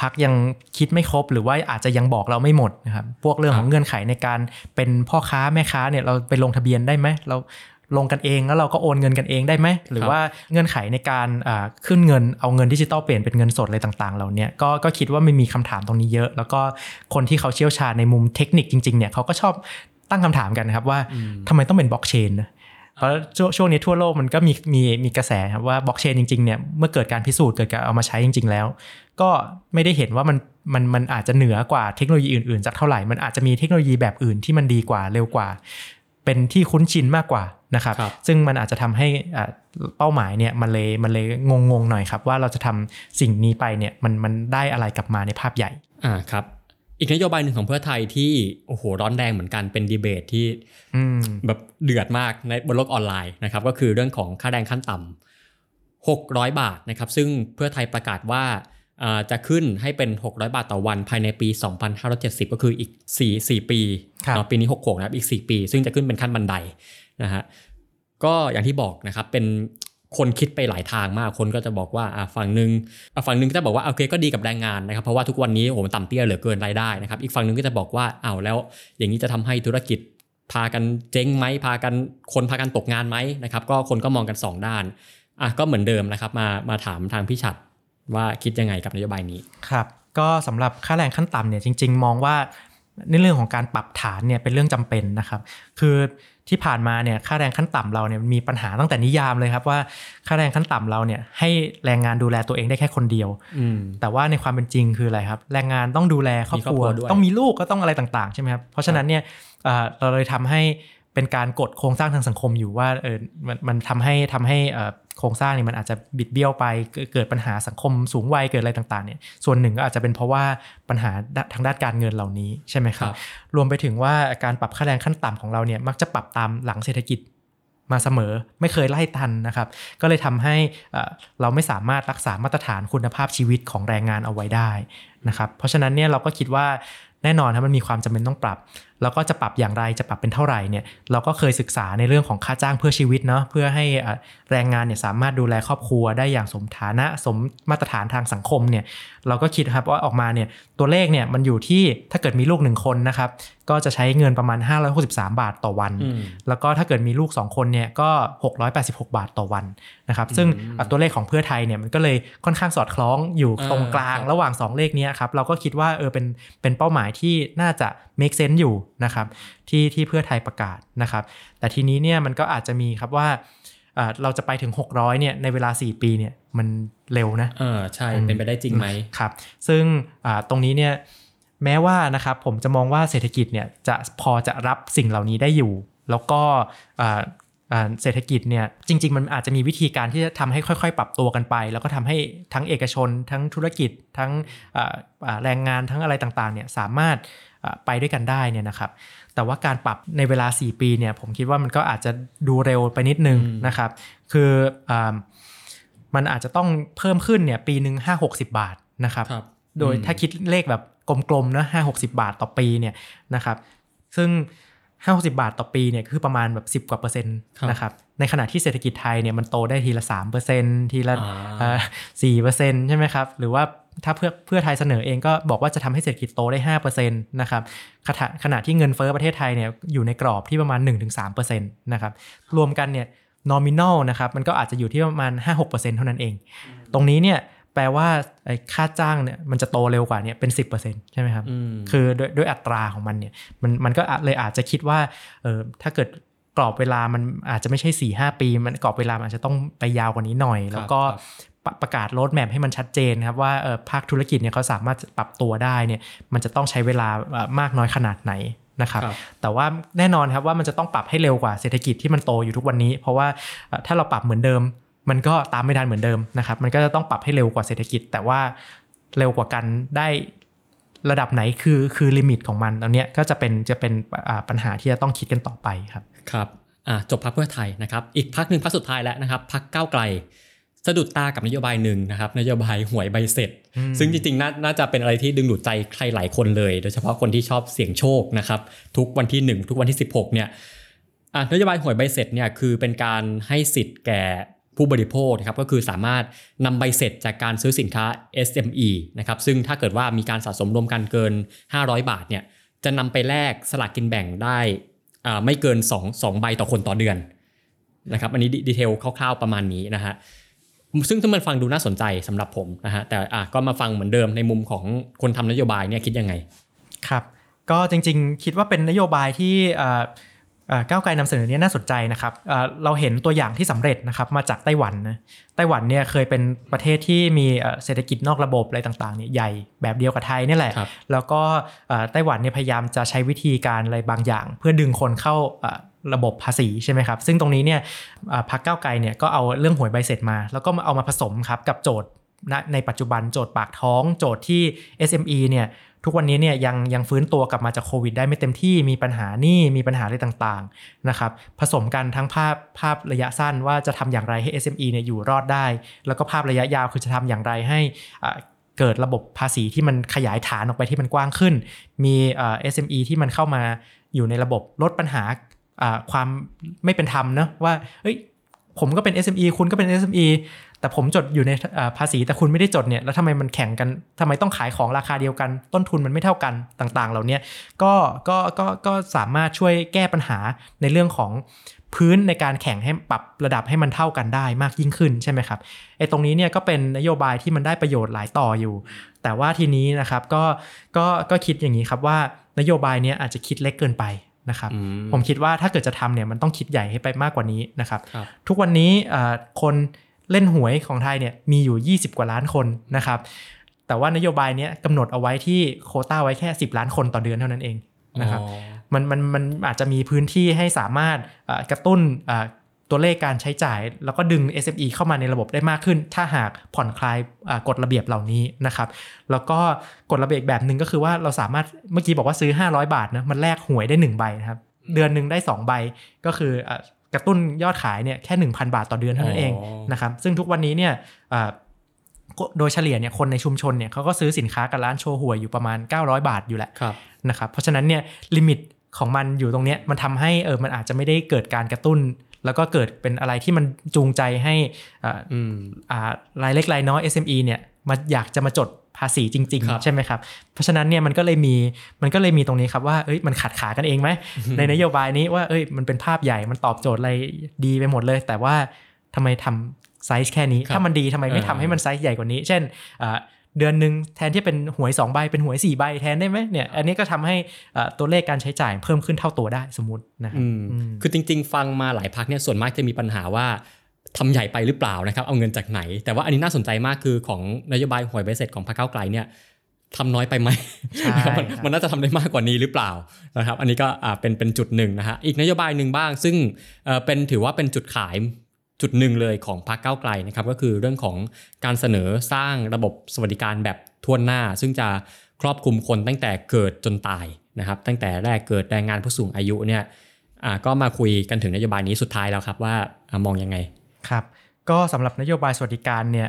พรรคยังคิดไม่ครบ หรือว่าอาจจะยังบอกเราไม่หมดนะครับพวกเรื่องของเงื่อนไขในการเป็นพ่อค้าแม่ค้าเนี่ยเราไปลงทะเบียนได้ไหมเรา ลงกันเองแล้วเราก็โอนเงินกันเองได้ไหม หรือว่าเงื่อนไขในการขึ้นเงินเอาเงินดิจิตอลเปลี่ยนเป็นเงินสดอะไรต่างๆเหล่านี้ก็ก็คิดว่าไม่มีคำถามตรงนี้เยอะ แล้วก็คนที่เขาเชี่ยวชาญในมุมเทคนิคจริงๆเนี่ยเขาก็ชอบตั้งคำถามกันนะครับว่าทำไมต้องเป็นบล็อกเชนนะเพราะช่วงนี้ทั่วโลกมันก็มีมีมีกระแสครับว่าบล็อกเชนจริงๆเนี่ยเมื่อเกิดการพิสูจน์เกิดการเอามาใช้จริง ๆ แล้ว ก็ไม่ได้เห็นว่ามันมันมันอาจจะเหนือกว่าเทคโนโลยีอื่นๆจากเท่าไหร่มันอาจจะมีเทคโนโลยีแบบอื่นที่มันดีกว่าเร็วกว่า เป็นที่คุ้นชินมากกว่า นะครับรบซึ่งมันอาจจะทำให้เป้าหมายเนี่ยมันเลยมันเลยงงๆหน่อยครับว่าเราจะทำสิ่งนี้ไปเนี่ยมันมันได้อะไรกลับมาในภาพใหญ่อ่าครับอีกนโยบายหนึ่งของเพื่อไทยที่โอ้โหร้อนแรงเหมือนกันเป็นดีเบตที่แบบเดือดมากในบนโลกออนไลน์นะครับก็คือเรื่องของค่าแรงขั้นต่ำ600 บาทนะครับซึ่งเพื่อไทยประกาศว่าจะขึ้นให้เป็น 600 บาทต่อวันภายในปี 2570 ก็คืออีก 4 4 ปีปีนี้ 6 6 นะครับอีก 4 ปี ซึ่งจะขึ้นเป็นขั้นบันได นะฮะก็อย่างที่บอกนะครับเป็นคนคิดไปหลายทางมาก คนก็จะบอกว่าฝั่งหนึ่งฝั่งหนึ่งก็จะบอกว่าโอเคก็ดีกับแรงงานนะครับ เพราะว่าทุกวันนี้โอ้โหต่ำเตี้ยเหลือเกินรายได้นะครับ อีกฝั่งหนึ่งก็จะบอกว่าอ้าวแล้ว อย่างนี้จะทำให้ธุรกิจพากันเจ๊งไหมพากันคนพากันตกงานไหมนะครับ ก็คนก็มองกัน 2 ด้านอะก็เหมือนเดิมนะครับมามาถามทางพี่ชัดว่าคิดยังไงกับนโยบายนี้ครับ ก็สำหรับค่าแรงขั้นต่ำเนี่ยจริง ๆ มองว่าในเรื่องของการปรับฐานเนี่ยเป็นเรื่องจำเป็นนะครับ คือ ที่ผ่านมาเนี่ยค่าแรงขั้นต่ำเราเนี่ยมีปัญหาตั้งแต่นิยามเลยครับว่าค่าแรงขั้นต่ำเราเนี่ยให้แรงงานดูแลตัวเองได้แค่คนเดียวแต่ว่าในความเป็นจริงคืออะไรครับ แรงงานต้องดูแลครอบครัวต้องมีลูกก็ต้องอะไรต่างๆใช่ไหมครับเพราะฉะนั้นเนี่ยเราเลยทำให้เป็นการกดโครงสร้างทางสังคมอยู่ว่าเออมันมันทำให้ทำให้ โครงสร้างนี่มันอาจจะบิดเบี้ยวไปเกิดปัญหาสังคมสูงวัยเกิดอะไรต่างๆเนี่ยส่วนหนึ่งก็อาจจะเป็นเพราะว่าปัญหาทางด้านการเงินเหล่านี้ใช่ไหมครับ รวมไปถึงว่าการปรับค่าแรงขั้นต่ำของเราเนี่ยมักจะปรับตามหลังเศรษฐกิจมาเสมอไม่เคยไล่ทันนะครับ ก็เลยทำให้เราไม่สามารถรักษามาตรฐานคุณภาพชีวิตของแรงงานเอาไว้ได้นะครับ เพราะฉะนั้นเนี่ยเราก็คิดว่า แน่นอนครับมันมีความจำเป็นต้องปรับ แล้วก็จะปรับอย่างไรจะปรับเป็นเท่าไหร่เนี่ยเราก็เคยศึกษาในเรื่องของค่าจ้างเพื่อชีวิตเนาะเพื่อให้แรงงานเนี่ยสามารถดูแลครอบครัวได้อย่างสมฐานะสมมาตรฐานทางสังคมเนี่ยเราก็คิดครับว่าออกมาเนี่ยตัวเลขเนี่ยมันอยู่ที่ถ้าเกิดมีลูกหนึ่งคนนะครับ ก็จะใช้เงินประมาณ 563 บาทต่อวัน แล้วก็ถ้าเกิดมีลูก 2 คนเนี่ยก็ 686 บาทต่อวันนะครับ ซึ่งตัวเลขของเพื่อไทยเนี่ยมันก็เลยค่อนข้างสอดคล้องอยู่ตรงกลางระหว่าง 2 เลขนี้ครับ เราก็คิดว่าเออเป็นเป็นเป้าหมายที่น่าจะ make sense อยู่นะครับที่ที่เพื่อไทยประกาศนะครับ แต่ทีนี้เนี่ยมันก็อาจจะมีครับว่าเราจะไปถึง 600เนี่ยในเวลา 4 ปีเนี่ยมันเร็วนะเออใช่เป็นไปได้จริงไหมครับ ซึ่งตรงนี้เนี่ย แม้ว่านะครับผมจะมองว่าเศรษฐกิจเนี่ยจะพอจะรับสิ่งเหล่านี้ได้อยู่ แล้วก็เศรษฐกิจเนี่ยจริง ๆ มันอาจจะมีวิธีการที่จะทำให้ค่อย ๆ ปรับตัวกันไป แล้วก็ทำให้ทั้งเอกชน ทั้งธุรกิจ ทั้งแรงงานทั้งอะไรต่างๆเนี่ยสามารถไปด้วยกันได้เนี่ยนะครับ แต่ว่าการปรับในเวลา 4 ปีเนี่ยผมคิดว่ามันก็อาจจะดูเร็วไปนิดนึงนะครับ คืออมันอาจจะต้องเพิ่มขึ้นเนี่ยปีหนึ่งห้าหกสิบาทนะครับรบโดยถ้าคิดเลขแบบ กลมๆนะห้าหกสิบาทต่อปีเนี่ยนะครับ ซึ่งห้าหกสิบาทต่อปีเนี่ยคือประมาณแบบสิบกว่าเปอร์เซ็นต์นะครับในขณะที่เศรษฐกิจไทยเนี่ยมันโตได้ทีละสามเปอร์เซ็นทีละสี่เปอร์เซ็นใช่ไหมครับ หรือว่าถ้าเพื่อเพื่อไทยเสนอเองก็บอกว่าจะทำให้เศรษฐกิจโตได้ห้าเปอร์เซ็นต์นะครับขณะขณะที่เงินเฟ้อประเทศไทยเนี่ยอยู่ในกรอบที่ประมาณ1-3%นะครับรวมกันเนี่ย nominal นะครับมันก็อาจจะอยู่ที่ประมาณ5-6%เท่านั้นเอง ตรงนี้เนี่ย แปลว่าไอ้ค่าจ้างเนี่ยมันจะโตเร็วกว่าเนี่ยเป็น10%ใช่ไหมครับคือด้วยด้วยอัตราของมันเนี่ยมันมันก็เลยอาจจะคิดว่าเออถ้าเกิดกรอบเวลามันอาจจะไม่ใช่4ี่หปี มันกรอบเวลาอาจจะต้องไปยาวกว่านี้หน่อย แล้วก็ประกาศโรดแมพให้มันชัดเจนครับว่าภาคธุรกิจเนี่ยเขาสามารถปรับตัวได้เนี่ยมันจะต้องใช้เวลามากน้อยขนาดไหนนะครับแต่ว่าแน่นอนครับว่ามันจะต้องปรับให้เร็วกว่าเศรษฐกิจที่มันโตอยู่ทุกวันนี้ เพราะว่าถ้าเราปรับเหมือนเดิม มันก็ตามไม่ได้เหมือนเดิมนะครับ มันก็จะต้องปรับให้เร็วกว่าเศรษฐกิจ แต่ว่าเร็วกว่ากันได้ระดับไหนคือคือลิมิตของมันตอนนี้ก็จะเป็นจะเป็นปัญหาที่จะต้องคิดกันต่อไปครับครับอ่าจบพักเพื่อไทยนะครับ อีกพักหนึ่งพักสุดท้ายแล้วนะครับพักก้าวไกลสะดุดตากับนโยบายหนึ่งนะครับนโยบายหวยใบเสร็จ ซึ่งจริงๆนาน่าจะเป็นอะไรที่ดึงดูดใจใครหลายคนเลย โดยเฉพาะคนที่ชอบเสี่ยงโชคนะครับทุกวันที่ 1 ทุกวันที่ 16เนี่ยอ่านโยบายหวยใบเสร็จเนี่ยคือเป็นการให้สิทธิ์แก่ ผู้บริโภคนะครับก็คือสามารถนำใบเสร็จจากการซื้อสินค้า SME นะครับซึ่งถ้าเกิดว่ามีการสะสมรวมกันเกิน 500 บาทเนี่ยจะนำไปแลกสลากกินแบ่งได้อ่าไม่เกิน 2 2 ใบต่อคนต่อเดือนนะครับอันนี้ดีเทลคร่าวๆประมาณนี้นะฮะซึ่งถ้ามันฟังดูน่าสนใจสำหรับผมนะฮะแต่อะก็มาฟังเหมือนเดิมในมุมของคนทำนโยบายเนี่ยคิดยังไง ครับ ก็จริงๆ คิดว่าเป็นนโยบายที่ ก้าวไกลนำเสนอเนี่ยน่าสนใจนะครับเอ่อเราเห็นตัวอย่างที่สำเร็จนะครับมาจากไต้หวันนะไต้หวันเนี่ยเคยเป็นประเทศที่มีเอ่อเศรษฐกิจนอกระบบอะไรต่างๆเนี่ยใหญ่แบบเดียวกับไทยนี่แหละครับแล้วก็เอ่อไต้หวันเนี่ยพยายามจะใช้วิธีการอะไรบางอย่าง เพื่อดึงคนเข้าเอ่อระบบภาษีใช่ไหมครับ ซึ่งตรงนี้เนี่ยเอ่อพรรคก้าวไกลเนี่ยก็เอาเรื่องหวยใบเสร็จมา แล้วก็มาเอามาผสมครับกับโจทย์ณในปัจจุบันโจทย์ปากท้องโจทย์ที่ SME เนี่ย ทุกวันนี้เนี่ยยังยังฟื้นตัวกลับมาจากโควิดได้ไม่เต็มที่มีปัญหานี้มีปัญหาอะไรต่างๆนะครับผสมกันทั้งภาพภาพระยะสั้นว่าจะทำอย่างไรให้ SME เนี่ยอยู่รอดได้ แล้วก็ภาพระยะยาวคือจะทำอย่างไรให้อ่าเกิดระบบภาษีที่มันขยายฐานออกไปที่มันกว้างขึ้น มีเอ่อ SME ที่มันเข้ามาอยู่ในระบบลดปัญหาอ่าความไม่เป็นธรรมเนะว่าเอ้ย ผมก็เป็น SME คุณก็เป็น SME แต่ผมจดอยู่ในภาษีแต่คุณไม่ได้จดเนี่ยแล้วทำไมมันแข่งกันทำไมต้องขายของราคาเดียวกัน ต้นทุนมันไม่เท่ากันต่างๆ เหล่านี้ก็ก็ก็ก็สามารถช่วยแก้ปัญหาในเรื่องของพื้นในการแข่งให้ปรับระดับให้มันเท่ากันได้มากยิ่งขึ้นใช่ไหมครับไอ้ตรงนี้เนี่ยก็เป็นนโยบายที่มันได้ประโยชน์หลายต่ออยู่ แต่ว่าทีนี้นะครับก็ก็ก็คิดอย่างนี้ครับว่านโยบายเนี้ยอาจจะคิดเล็กเกินไป นะครับอืมผมคิดว่าถ้าเกิดจะทำเนี่ยมันต้องคิดใหญ่ให้ไปมากกว่านี้นะครับครับทุกวันนี้เอ่อคนเล่นหวยของไทยเนี่ยมีอยู่ 20 กว่าล้านคนนะครับ แต่ว่านโยบายเนี้ยกำหนดเอาไว้ที่โควต้าไว้แค่ 10 ล้านคนต่อเดือนเท่านั้นเองนะครับอ๋อมันมันมันอาจจะมีพื้นที่ให้สามารถเอ่อกระตุ้นเอ่อ ตัวเลขการใช้จ่าย แล้วก็ดึง SME เข้ามาในระบบได้มากขึ้น ถ้าหากผ่อนคลายอ่ากฎระเบียบเหล่านี้นะครับ แล้วก็กฎระเบียบอีกแบบหนึ่งก็คือว่าเราสามารถเมื่อกี้บอกว่าซื้อ 500 บาทนะมันแลกหวยได้ 1 ใบนะครับ เดือนหนึ่งได้ 2 ใบก็คืออะกระตุ้นยอดขายเนี่ยแค่ 1,000 บาทต่อเดือนเท่านั้นเองอ๋อนะครับซึ่งทุกวันนี้เนี่ยอ่าก็โดยเฉลี่ยเนี่ยคนในชุมชนเนี่ยเขาก็ซื้อสินค้ากับร้านโชว์หวยอยู่ประมาณ 900 บาทอยู่แหละครับนะครับเพราะฉะนั้นเนี่ยลิมิตของมันอยู่ตรงเนี้ยมันทำให้เออมันอาจจะไม่ได้เกิดการกระตุ้น แล้วก็เกิดเป็นอะไรที่มันจูงใจให้อ่าอืมอ่ารายเล็กรายน้อย SME เนี่ยมาอยากจะมาจดภาษีจริงครับๆใช่ไหมครับ เพราะฉะนั้นเนี่ยมันก็เลยมีมันก็เลยมีตรงนี้ครับว่าเอ้ยมันขัดขากันเองไหมในนโยบายนี้ว่าเอ้ยมันเป็นภาพใหญ่มันตอบโจทย์อะไรดีไปหมดเลย แต่ว่าทำไมทำไซส์แค่นี้ครับถ้ามันดีทำไมไม่เออทำให้มันไซส์ใหญ่กว่านี้ เช่นอ่า เดือนหนึ่งแทนที่เป็นหวย 2 ใบเป็นหวย 4 ใบแทนได้ไหมเนี่ยอันนี้ก็ทำให้อ่าตัวเลขการใช้จ่ายเพิ่มขึ้นเท่าตัวได้สมมตินะครับอืมอืมคือจริง ๆ ฟังมาหลายพักเนี่ยส่วนมากจะมีปัญหาว่าทำใหญ่ไปหรือเปล่านะครับเอาเงินจากไหน แต่ว่าอันนี้น่าสนใจมากคือของนโยบายหวยใบเสร็จของพรรคก้าวไกลเนี่ยทำน้อยไปไหมใช่นะครับมันครับมันน่าจะทำได้มากกว่านี้หรือเปล่านะครับ อันนี้ก็อ่าเป็นเป็นจุดหนึ่งนะฮะอีกนโยบายหนึ่งบ้าง ซึ่งเอ่อเป็นถือว่าเป็นจุดขาย จุดหนึ่งเลยของพรรคก้าวไกลนะครับก็คือเรื่องของการเสนอสร้างระบบสวัสดิการแบบทั่วหน้า ซึ่งจะครอบคลุมคนตั้งแต่เกิดจนตายนะครับ ตั้งแต่แรกเกิดแรงงานผู้สูงอายุเนี่ยอ่าก็มาคุยกันถึงนโยบายนี้สุดท้ายแล้วครับว่าอมองยังไงครับ ก็สำหรับนโยบายสวัสดิการเนี่ย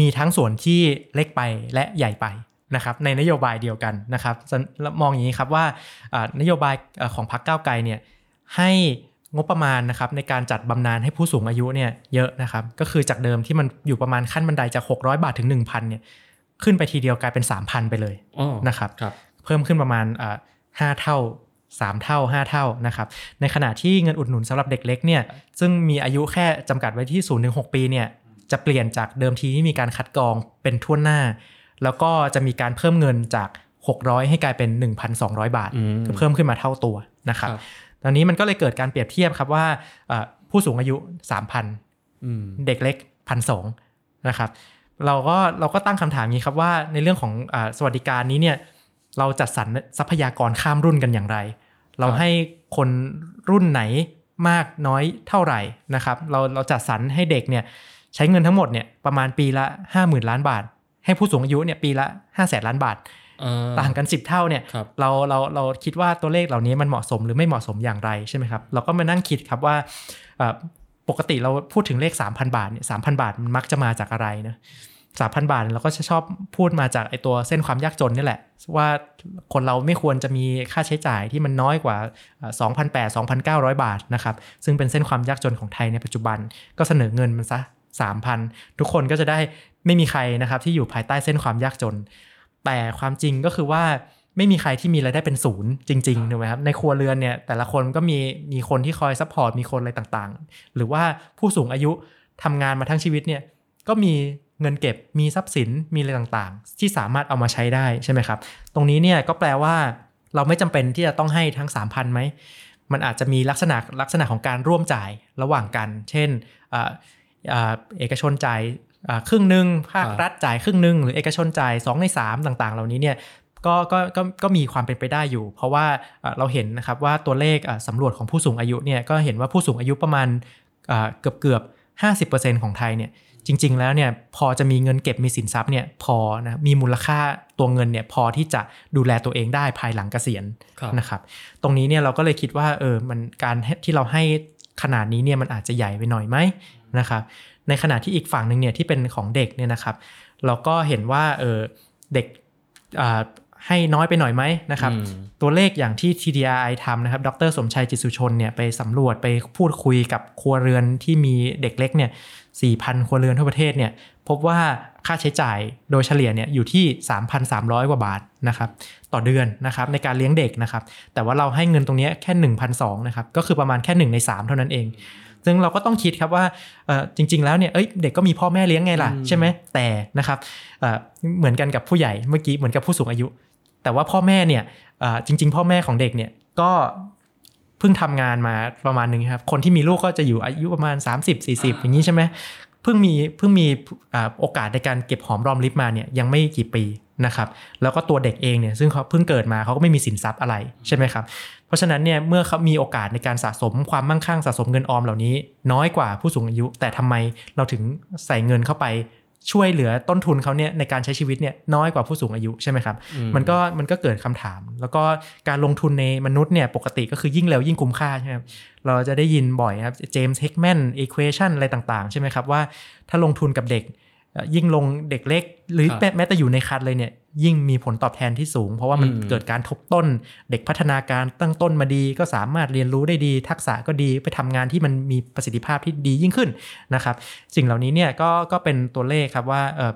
มีทั้งส่วนที่เล็กไปและใหญ่ไปนะครับในนโยบายเดียวกันนะครับจะมองอย่างนี้ครับว่านโยบายของพรรคก้าวไกลเนี่ยให้ งบประมาณนะครับในการจัดบำนาญให้ผู้สูงอายุเนี่ยเยอะนะครับ ก็คือจากเดิมที่มันอยู่ประมาณขั้นบันไดจาก 600 บาทถึง 1,000เนี่ยขึ้นไปทีเดียวกลายเป็น 3,000 ไปเลยอ๋อนะครับครับเพิ่มขึ้นประมาณอ่าห้าเท่า 3 เท่า 5 เท่านะครับในขณะที่เงินอุดหนุนสำหรับเด็กเล็กเนี่ยซึ่งมีอายุแค่จำกัดไว้ที่0ูนถึงหปีเนี่ยจะเปลี่ยนจากเดิมทีที่มีการคัดกรองเป็นทั่วหน้า แล้วก็จะมีการเพิ่มเงินจาก 600 ให้กลายเป็น 1,200 บาทอืมคือเพิ่มขึ้นมาเท่าตัวนะครับครับ ตอนนี้มันก็เลยเกิดการเปรียบเทียบครับว่าอ่าผู้สูงอายุ 3,000อืมเด็กเล็กพันสองนะครับเราก็เราก็ตั้งคำถามนี้ครับว่าในเรื่องของอาสวัสดิการนี้เนี่ยเราจัดสรรทรัพยากรข้ามรุ่นกันอย่างไร เราให้คนรุ่นไหนมากน้อยเท่าไหร่นะครับเราเราจัดสรรให้เด็กเนี่ยใช้เงินทั้งหมดเนี่ยประมาณปีละ 5 0,000 ล้านบาท ให้ผู้สูงอายุเนี่ยปีละ 5 0 0แสนล้านบาทอ่า ต่างกัน 10 เท่าเนี่ยครับเราเราเราคิดว่าตัวเลขเหล่านี้มันเหมาะสมหรือไม่เหมาะสมอย่างไรใช่ไหมครับเราก็มานั่งคิดครับว่าเอ่อปกติเราพูดถึงเลข 3,000 บาทเนี่ยสามบาทมันมักจะมาจากอะไรนะสามพันบาทเราก็จะชอบพูดมาจากไอตัวเส้นความยากจนนี่แหละ ว่าคนเราไม่ควรจะมีค่าใช้จ่ายที่มันน้อยกว่า 2,800 2,900 บาทนะครับซึ่งเป็นเส้นความยากจนของไทยในปัจจุบันก็เสนอเงินมันซะ3,000 ทุกคนก็จะได้ไม่มีใครนะครับที่อยู่ภายใต้เส้นความยากจน แต่ความจริงก็คือว่าไม่มีใครที่มีรายได้เป็นศูนย์จริงๆถูกไหมครับในครัวเรือนเนี่ยแต่ละคนก็มีมีคนที่คอย support มีคนอะไรต่างๆ หรือว่าผู้สูงอายุทำงานมาทั้งชีวิตเนี่ยก็มีเงินเก็บมีทรัพย์สินมีอะไรต่างๆ ที่สามารถเอามาใช้ได้ใช่ไหมครับ ตรงนี้เนี่ยก็แปลว่าเราไม่จำเป็นที่จะต้องให้ทั้ง 3,000ไหมมันอาจจะมีลักษณะลักษณะของการร่วมจ่ายระหว่างกัน เช่นออเอกชนจ่าย ครึ่งหนึ่งภาครัฐจ่ายครึ่งหนึ่งหรือเอกชนจ่าย 2 ใน 3 ต่างๆ เหล่านี้เนี่ยก็ก็ก็ก็มีความเป็นไปได้อยู่ เพราะว่าอ่าเราเห็นนะครับว่าตัวเลขอ่าสำรวจของผู้สูงอายุเนี่ยก็เห็นว่าผู้สูงอายุประมาณอ่าเกือบเกือบ50%ของไทยเนี่ยจริง ๆ แล้วเนี่ยพอจะมีเงินเก็บมีสินทรัพย์เนี่ยพอนะมีมูลค่าตัวเงินเนี่ยพอที่จะดูแลตัวเองได้ภายหลังเกษียณครับนะครับตรงนี้เนี่ยเราก็เลยคิดว่าเออมันการที่เราให้ขนาดนี้เนี่ยมันอาจจะใหญ่ไปหน่อยไหมนะครับ ในขณะที่อีกฝั่งหนึ่งเนี่ยที่เป็นของเด็กเนี่ยนะครับ เราก็เห็นว่าเออเด็กอ่าให้น้อยไปหน่อยไหมนะครับอืมตัวเลขอย่างที่ TDI ทำนะครับ ดรสมชัยจิตสุชนเนี่ยไปสำรวจไปพูดคุยกับครัวเรือนที่มีเด็กเล็กเนี่ย 4,000 ครัวเรือนทั่วประเทศเนี่ย พบว่าค่าใช้จ่ายโดยเฉลี่ยเนี่ยอยู่ที่ 3,300 กว่าบาทนะครับ ต่อเดือนนะครับในการเลี้ยงเด็กนะครับ แต่ว่าเราให้เงินตรงเนี้ยแค่ 1,200นะครับ ก็คือประมาณแค่ 1 ใน 3 เท่านั้นเอง ซึ่งเราก็ต้องคิดครับว่าเอ่อจริง ๆ แล้วเนี่ยเอ้ยเด็กก็มีพ่อแม่เลี้ยงไงล่ะอืมใช่ไหมแต่นะครับเอ่อเหมือนกันกับผู้ใหญ่เมื่อกี้เหมือนกับผู้สูงอายุ แต่ว่าพ่อแม่เนี่ยเอ่อจริง ๆ พ่อแม่ของเด็กเนี่ยก็เพิ่งทำงานมาประมาณหนึงครับ คนที่มีลูกก็จะอยู่อายุประมาณ 30 40 อย่างนี้ใช่ไหมเพิ่งมีเพิ่งมีอ่าโอกาสในการเก็บหอมรอมริบมาเนี่ยยังไม่กี่ปี นะครับแล้วก็ตัวเด็กเองเนี่ยซึ่งเขาเพิ่งเกิดมาเขาก็ไม่มีสินทรัพย์อะไรใช่ไหมครับเพราะฉะนั้นเนี่ยเมื่อเขามีโอกาสในการสะสมความมั่งคั่งสะสมเงินออมเหล่านี้ น้อยกว่าผู้สูงอายุ แต่ทำไมเราถึงใส่เงินเข้าไปช่วยเหลือต้นทุนเขาเนี่ยในการใช้ชีวิตเนี่ยน้อยกว่าผู้สูงอายุใช่ไหมครับอืมมันก็มันก็เกิดคำถาม แล้วก็การลงทุนในมนุษย์เนี่ยปกติก็คือยิ่งเร็วยิ่งคุ้มค่าใช่ไหมครับเราจะได้ยินบ่อยครับเจมส์เฮกแมนอีควอชันอะไรต่างๆ ใช่ไหมครับว่าถ้าลงทุนกับเด็กเอ่อ ยิ่งลงเด็กเล็ก หรือครับแม้แม้แต่อยู่ในคันเลยเนี่ย ยิ่งมีผลตอบแทนที่สูง เพราะว่ามันอืมเกิดการทบต้น เด็กพัฒนาการตั้งต้นมาดี ก็สามารถเรียนรู้ได้ดี ทักษะก็ดีไปทำงานที่มันมีประสิทธิภาพที่ดียิ่งขึ้นนะครับ สิ่งเหล่านี้เนี่ยก็ก็เป็นตัวเลขครับว่าเออ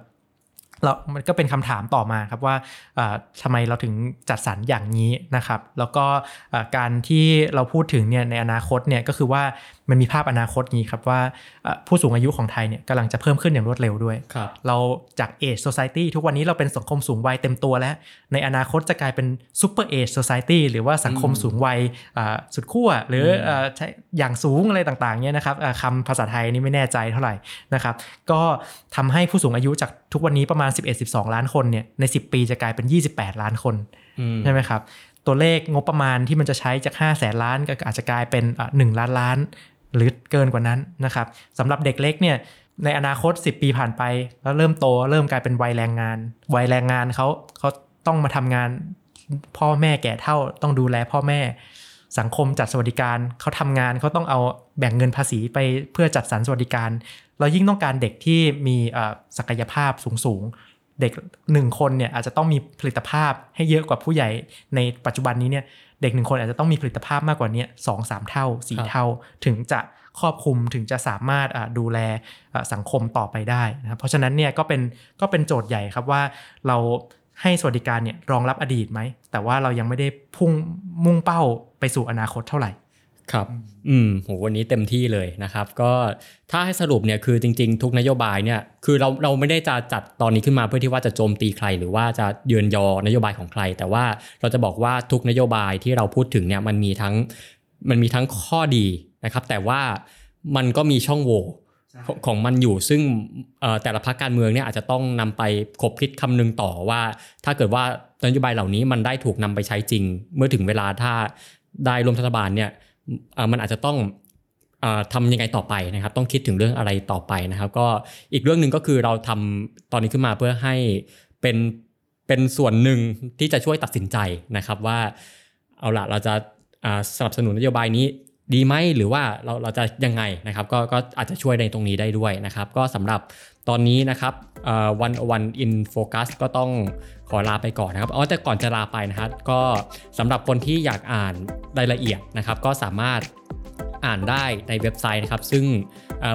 เรามันก็เป็นคำถามต่อมาครับว่าเอ่อทำไมเราถึงจัดสรรอย่างนี้นะครับ แล้วก็เอ่อการที่เราพูดถึงเนี่ยในอนาคตเนี่ยก็คือว่า มันมีภาพอนาคตนี้ครับว่าเอ่อผู้สูงอายุของไทยเนี่ยกำลังจะเพิ่มขึ้นอย่างรวดเร็วด้วยครับเราจาก Age Society ทุกวันนี้เราเป็นสังคมสูงวัยเต็มตัวแล้ว ในอนาคตจะกลายเป็น Super Age Society หรือว่าสังคมอืมสูงวัยอ่าสุดขั้วหรืออมเอ่อใช้อย่างสูงอะไรต่างๆเนี่ยนะครับอ่าคำภาษาไทยนี่ไม่แน่ใจเท่าไหร่นะครับ ก็ทำให้ผู้สูงอายุจากทุกวันนี้ประมาณ 11-12 ล้านคนเนี่ยใน 10 ปีจะกลายเป็น 28 ล้านคนอืมใช่ไหมครับตัวเลขงบประมาณที่มันจะใช้จาก 5 แสนล้านก็อาจจะกลายเป็นอะ1ล้านล้าน หรือเกินกว่านั้นนะครับสำหรับเด็กเล็กเนี่ยในอนาคต 10 ปีผ่านไป แล้วเริ่มโตเริ่มกลายเป็นวัยแรงงาน วัยแรงงานเขาเขาต้องมาทำงานพ่อแม่แก่เท่าต้องดูแลพ่อแม่สังคมจัดสวัสดิการเขาทำงานเขาต้องเอาแบ่งเงินภาษีไปเพื่อจัดสรรสวัสดิการ เรายิ่งต้องการเด็กที่มีศักยภาพสูงๆ เด็กหนึ่งคนเนี่ยอาจจะต้องมีผลิตภาพให้เยอะกว่าผู้ใหญ่ในปัจจุบันนี้เนี่ย เด็กหนึ่งคนอาจจะต้องมีผลิตภาพมากกว่านี้สองสามเท่าสี่ครับเท่า ถึงจะครอบคลุมถึงจะสามารถอะดูแลอะสังคมต่อไปได้นะครับเพราะฉะนั้นเนี่ยก็เป็นก็เป็นโจทย์ใหญ่ครับว่าเราให้สวัสดิการเนี่ยรองรับอดีตไหม แต่ว่าเรายังไม่ได้พุ่งมุ่งเป้าไปสู่อนาคตเท่าไหร่ ครับ อืมโหวันนี้เต็มที่เลยนะครับ ก็ถ้าให้สรุปเนี่ยคือจริง ๆ ทุกนโยบายเนี่ยคือเราเราไม่ได้จะจัดตอนนี้ขึ้นมาเพื่อที่ว่าจะโจมตีใคร หรือว่าจะเยือนยอนโยบายของใคร แต่ว่าเราจะบอกว่าทุกนโยบายที่เราพูดถึงเนี่ยมันมีทั้งมันมีทั้งข้อดีนะครับ แต่ว่ามันก็มีช่องโหว่ของของมันอยู่ซึ่งเอ่อแต่ละพรรคการเมืองเนี่ยอาจจะต้องนำไปคบคิดคำนึงต่อว่า ถ้าเกิดว่านโยบายเหล่านี้มันได้ถูกนำไปใช้จริง เมื่อถึงเวลาถ้าได้ร่วมรัฐบาลเนี่ยเอ่อ มันอาจจะต้องอทำยังไงต่อไปนะครับ ต้องคิดถึงเรื่องอะไรต่อไปนะครับ ก็อีกเรื่องหนึ่งก็คือเราทำตอนนี้ขึ้นมาเพื่อให้เป็นเป็นส่วนหนึ่งที่จะช่วยตัดสินใจนะครับว่าเอาละเราจะสนับสนุนนโยบายนี้ดีไหมหรือว่าเราเราจะยังไงนะครับ ก็ก็อาจจะช่วยในตรงนี้ได้ด้วยนะครับ ก็สำหรับ ตอนนี้นะครับ One O One In Focus ก็ต้องขอลาไปก่อนนะครับอ๋อแต่ก่อนจะลาไปนะครับก็สำหรับคนที่อยากอ่านรายละเอียดนะครับ ก็สามารถ อ่านได้ในเว็บไซต์นะครับ ซึ่ง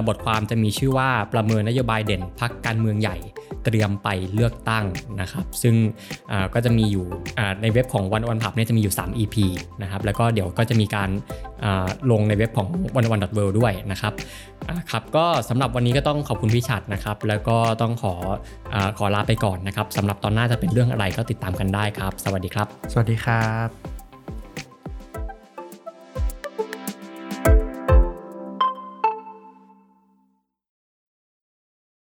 บทความจะมีชื่อว่าประเมินนโยบายเด่นพรรคการเมืองใหญ่เตรียมไปเลือกตั้งนะครับ ซึ่งก็จะมีอยู่ในเว็บของวันวันผับเนี่ยจะมีอยู่ 3 EP นะครับ แล้วก็เดี๋ยวก็จะมีการลงในเว็บของวันวันดอทเวด้วยนะครับครับก็สำหรับวันนี้ก็ต้องขอบคุณพี่ชัดนะครับ แล้วก็ต้องขออขอลาไปก่อนนะครับสำหรับตอนหน้าจะเป็นเรื่องอะไรก็ติดตามกันได้ครับ สวัสดีครับ สวัสดีครับ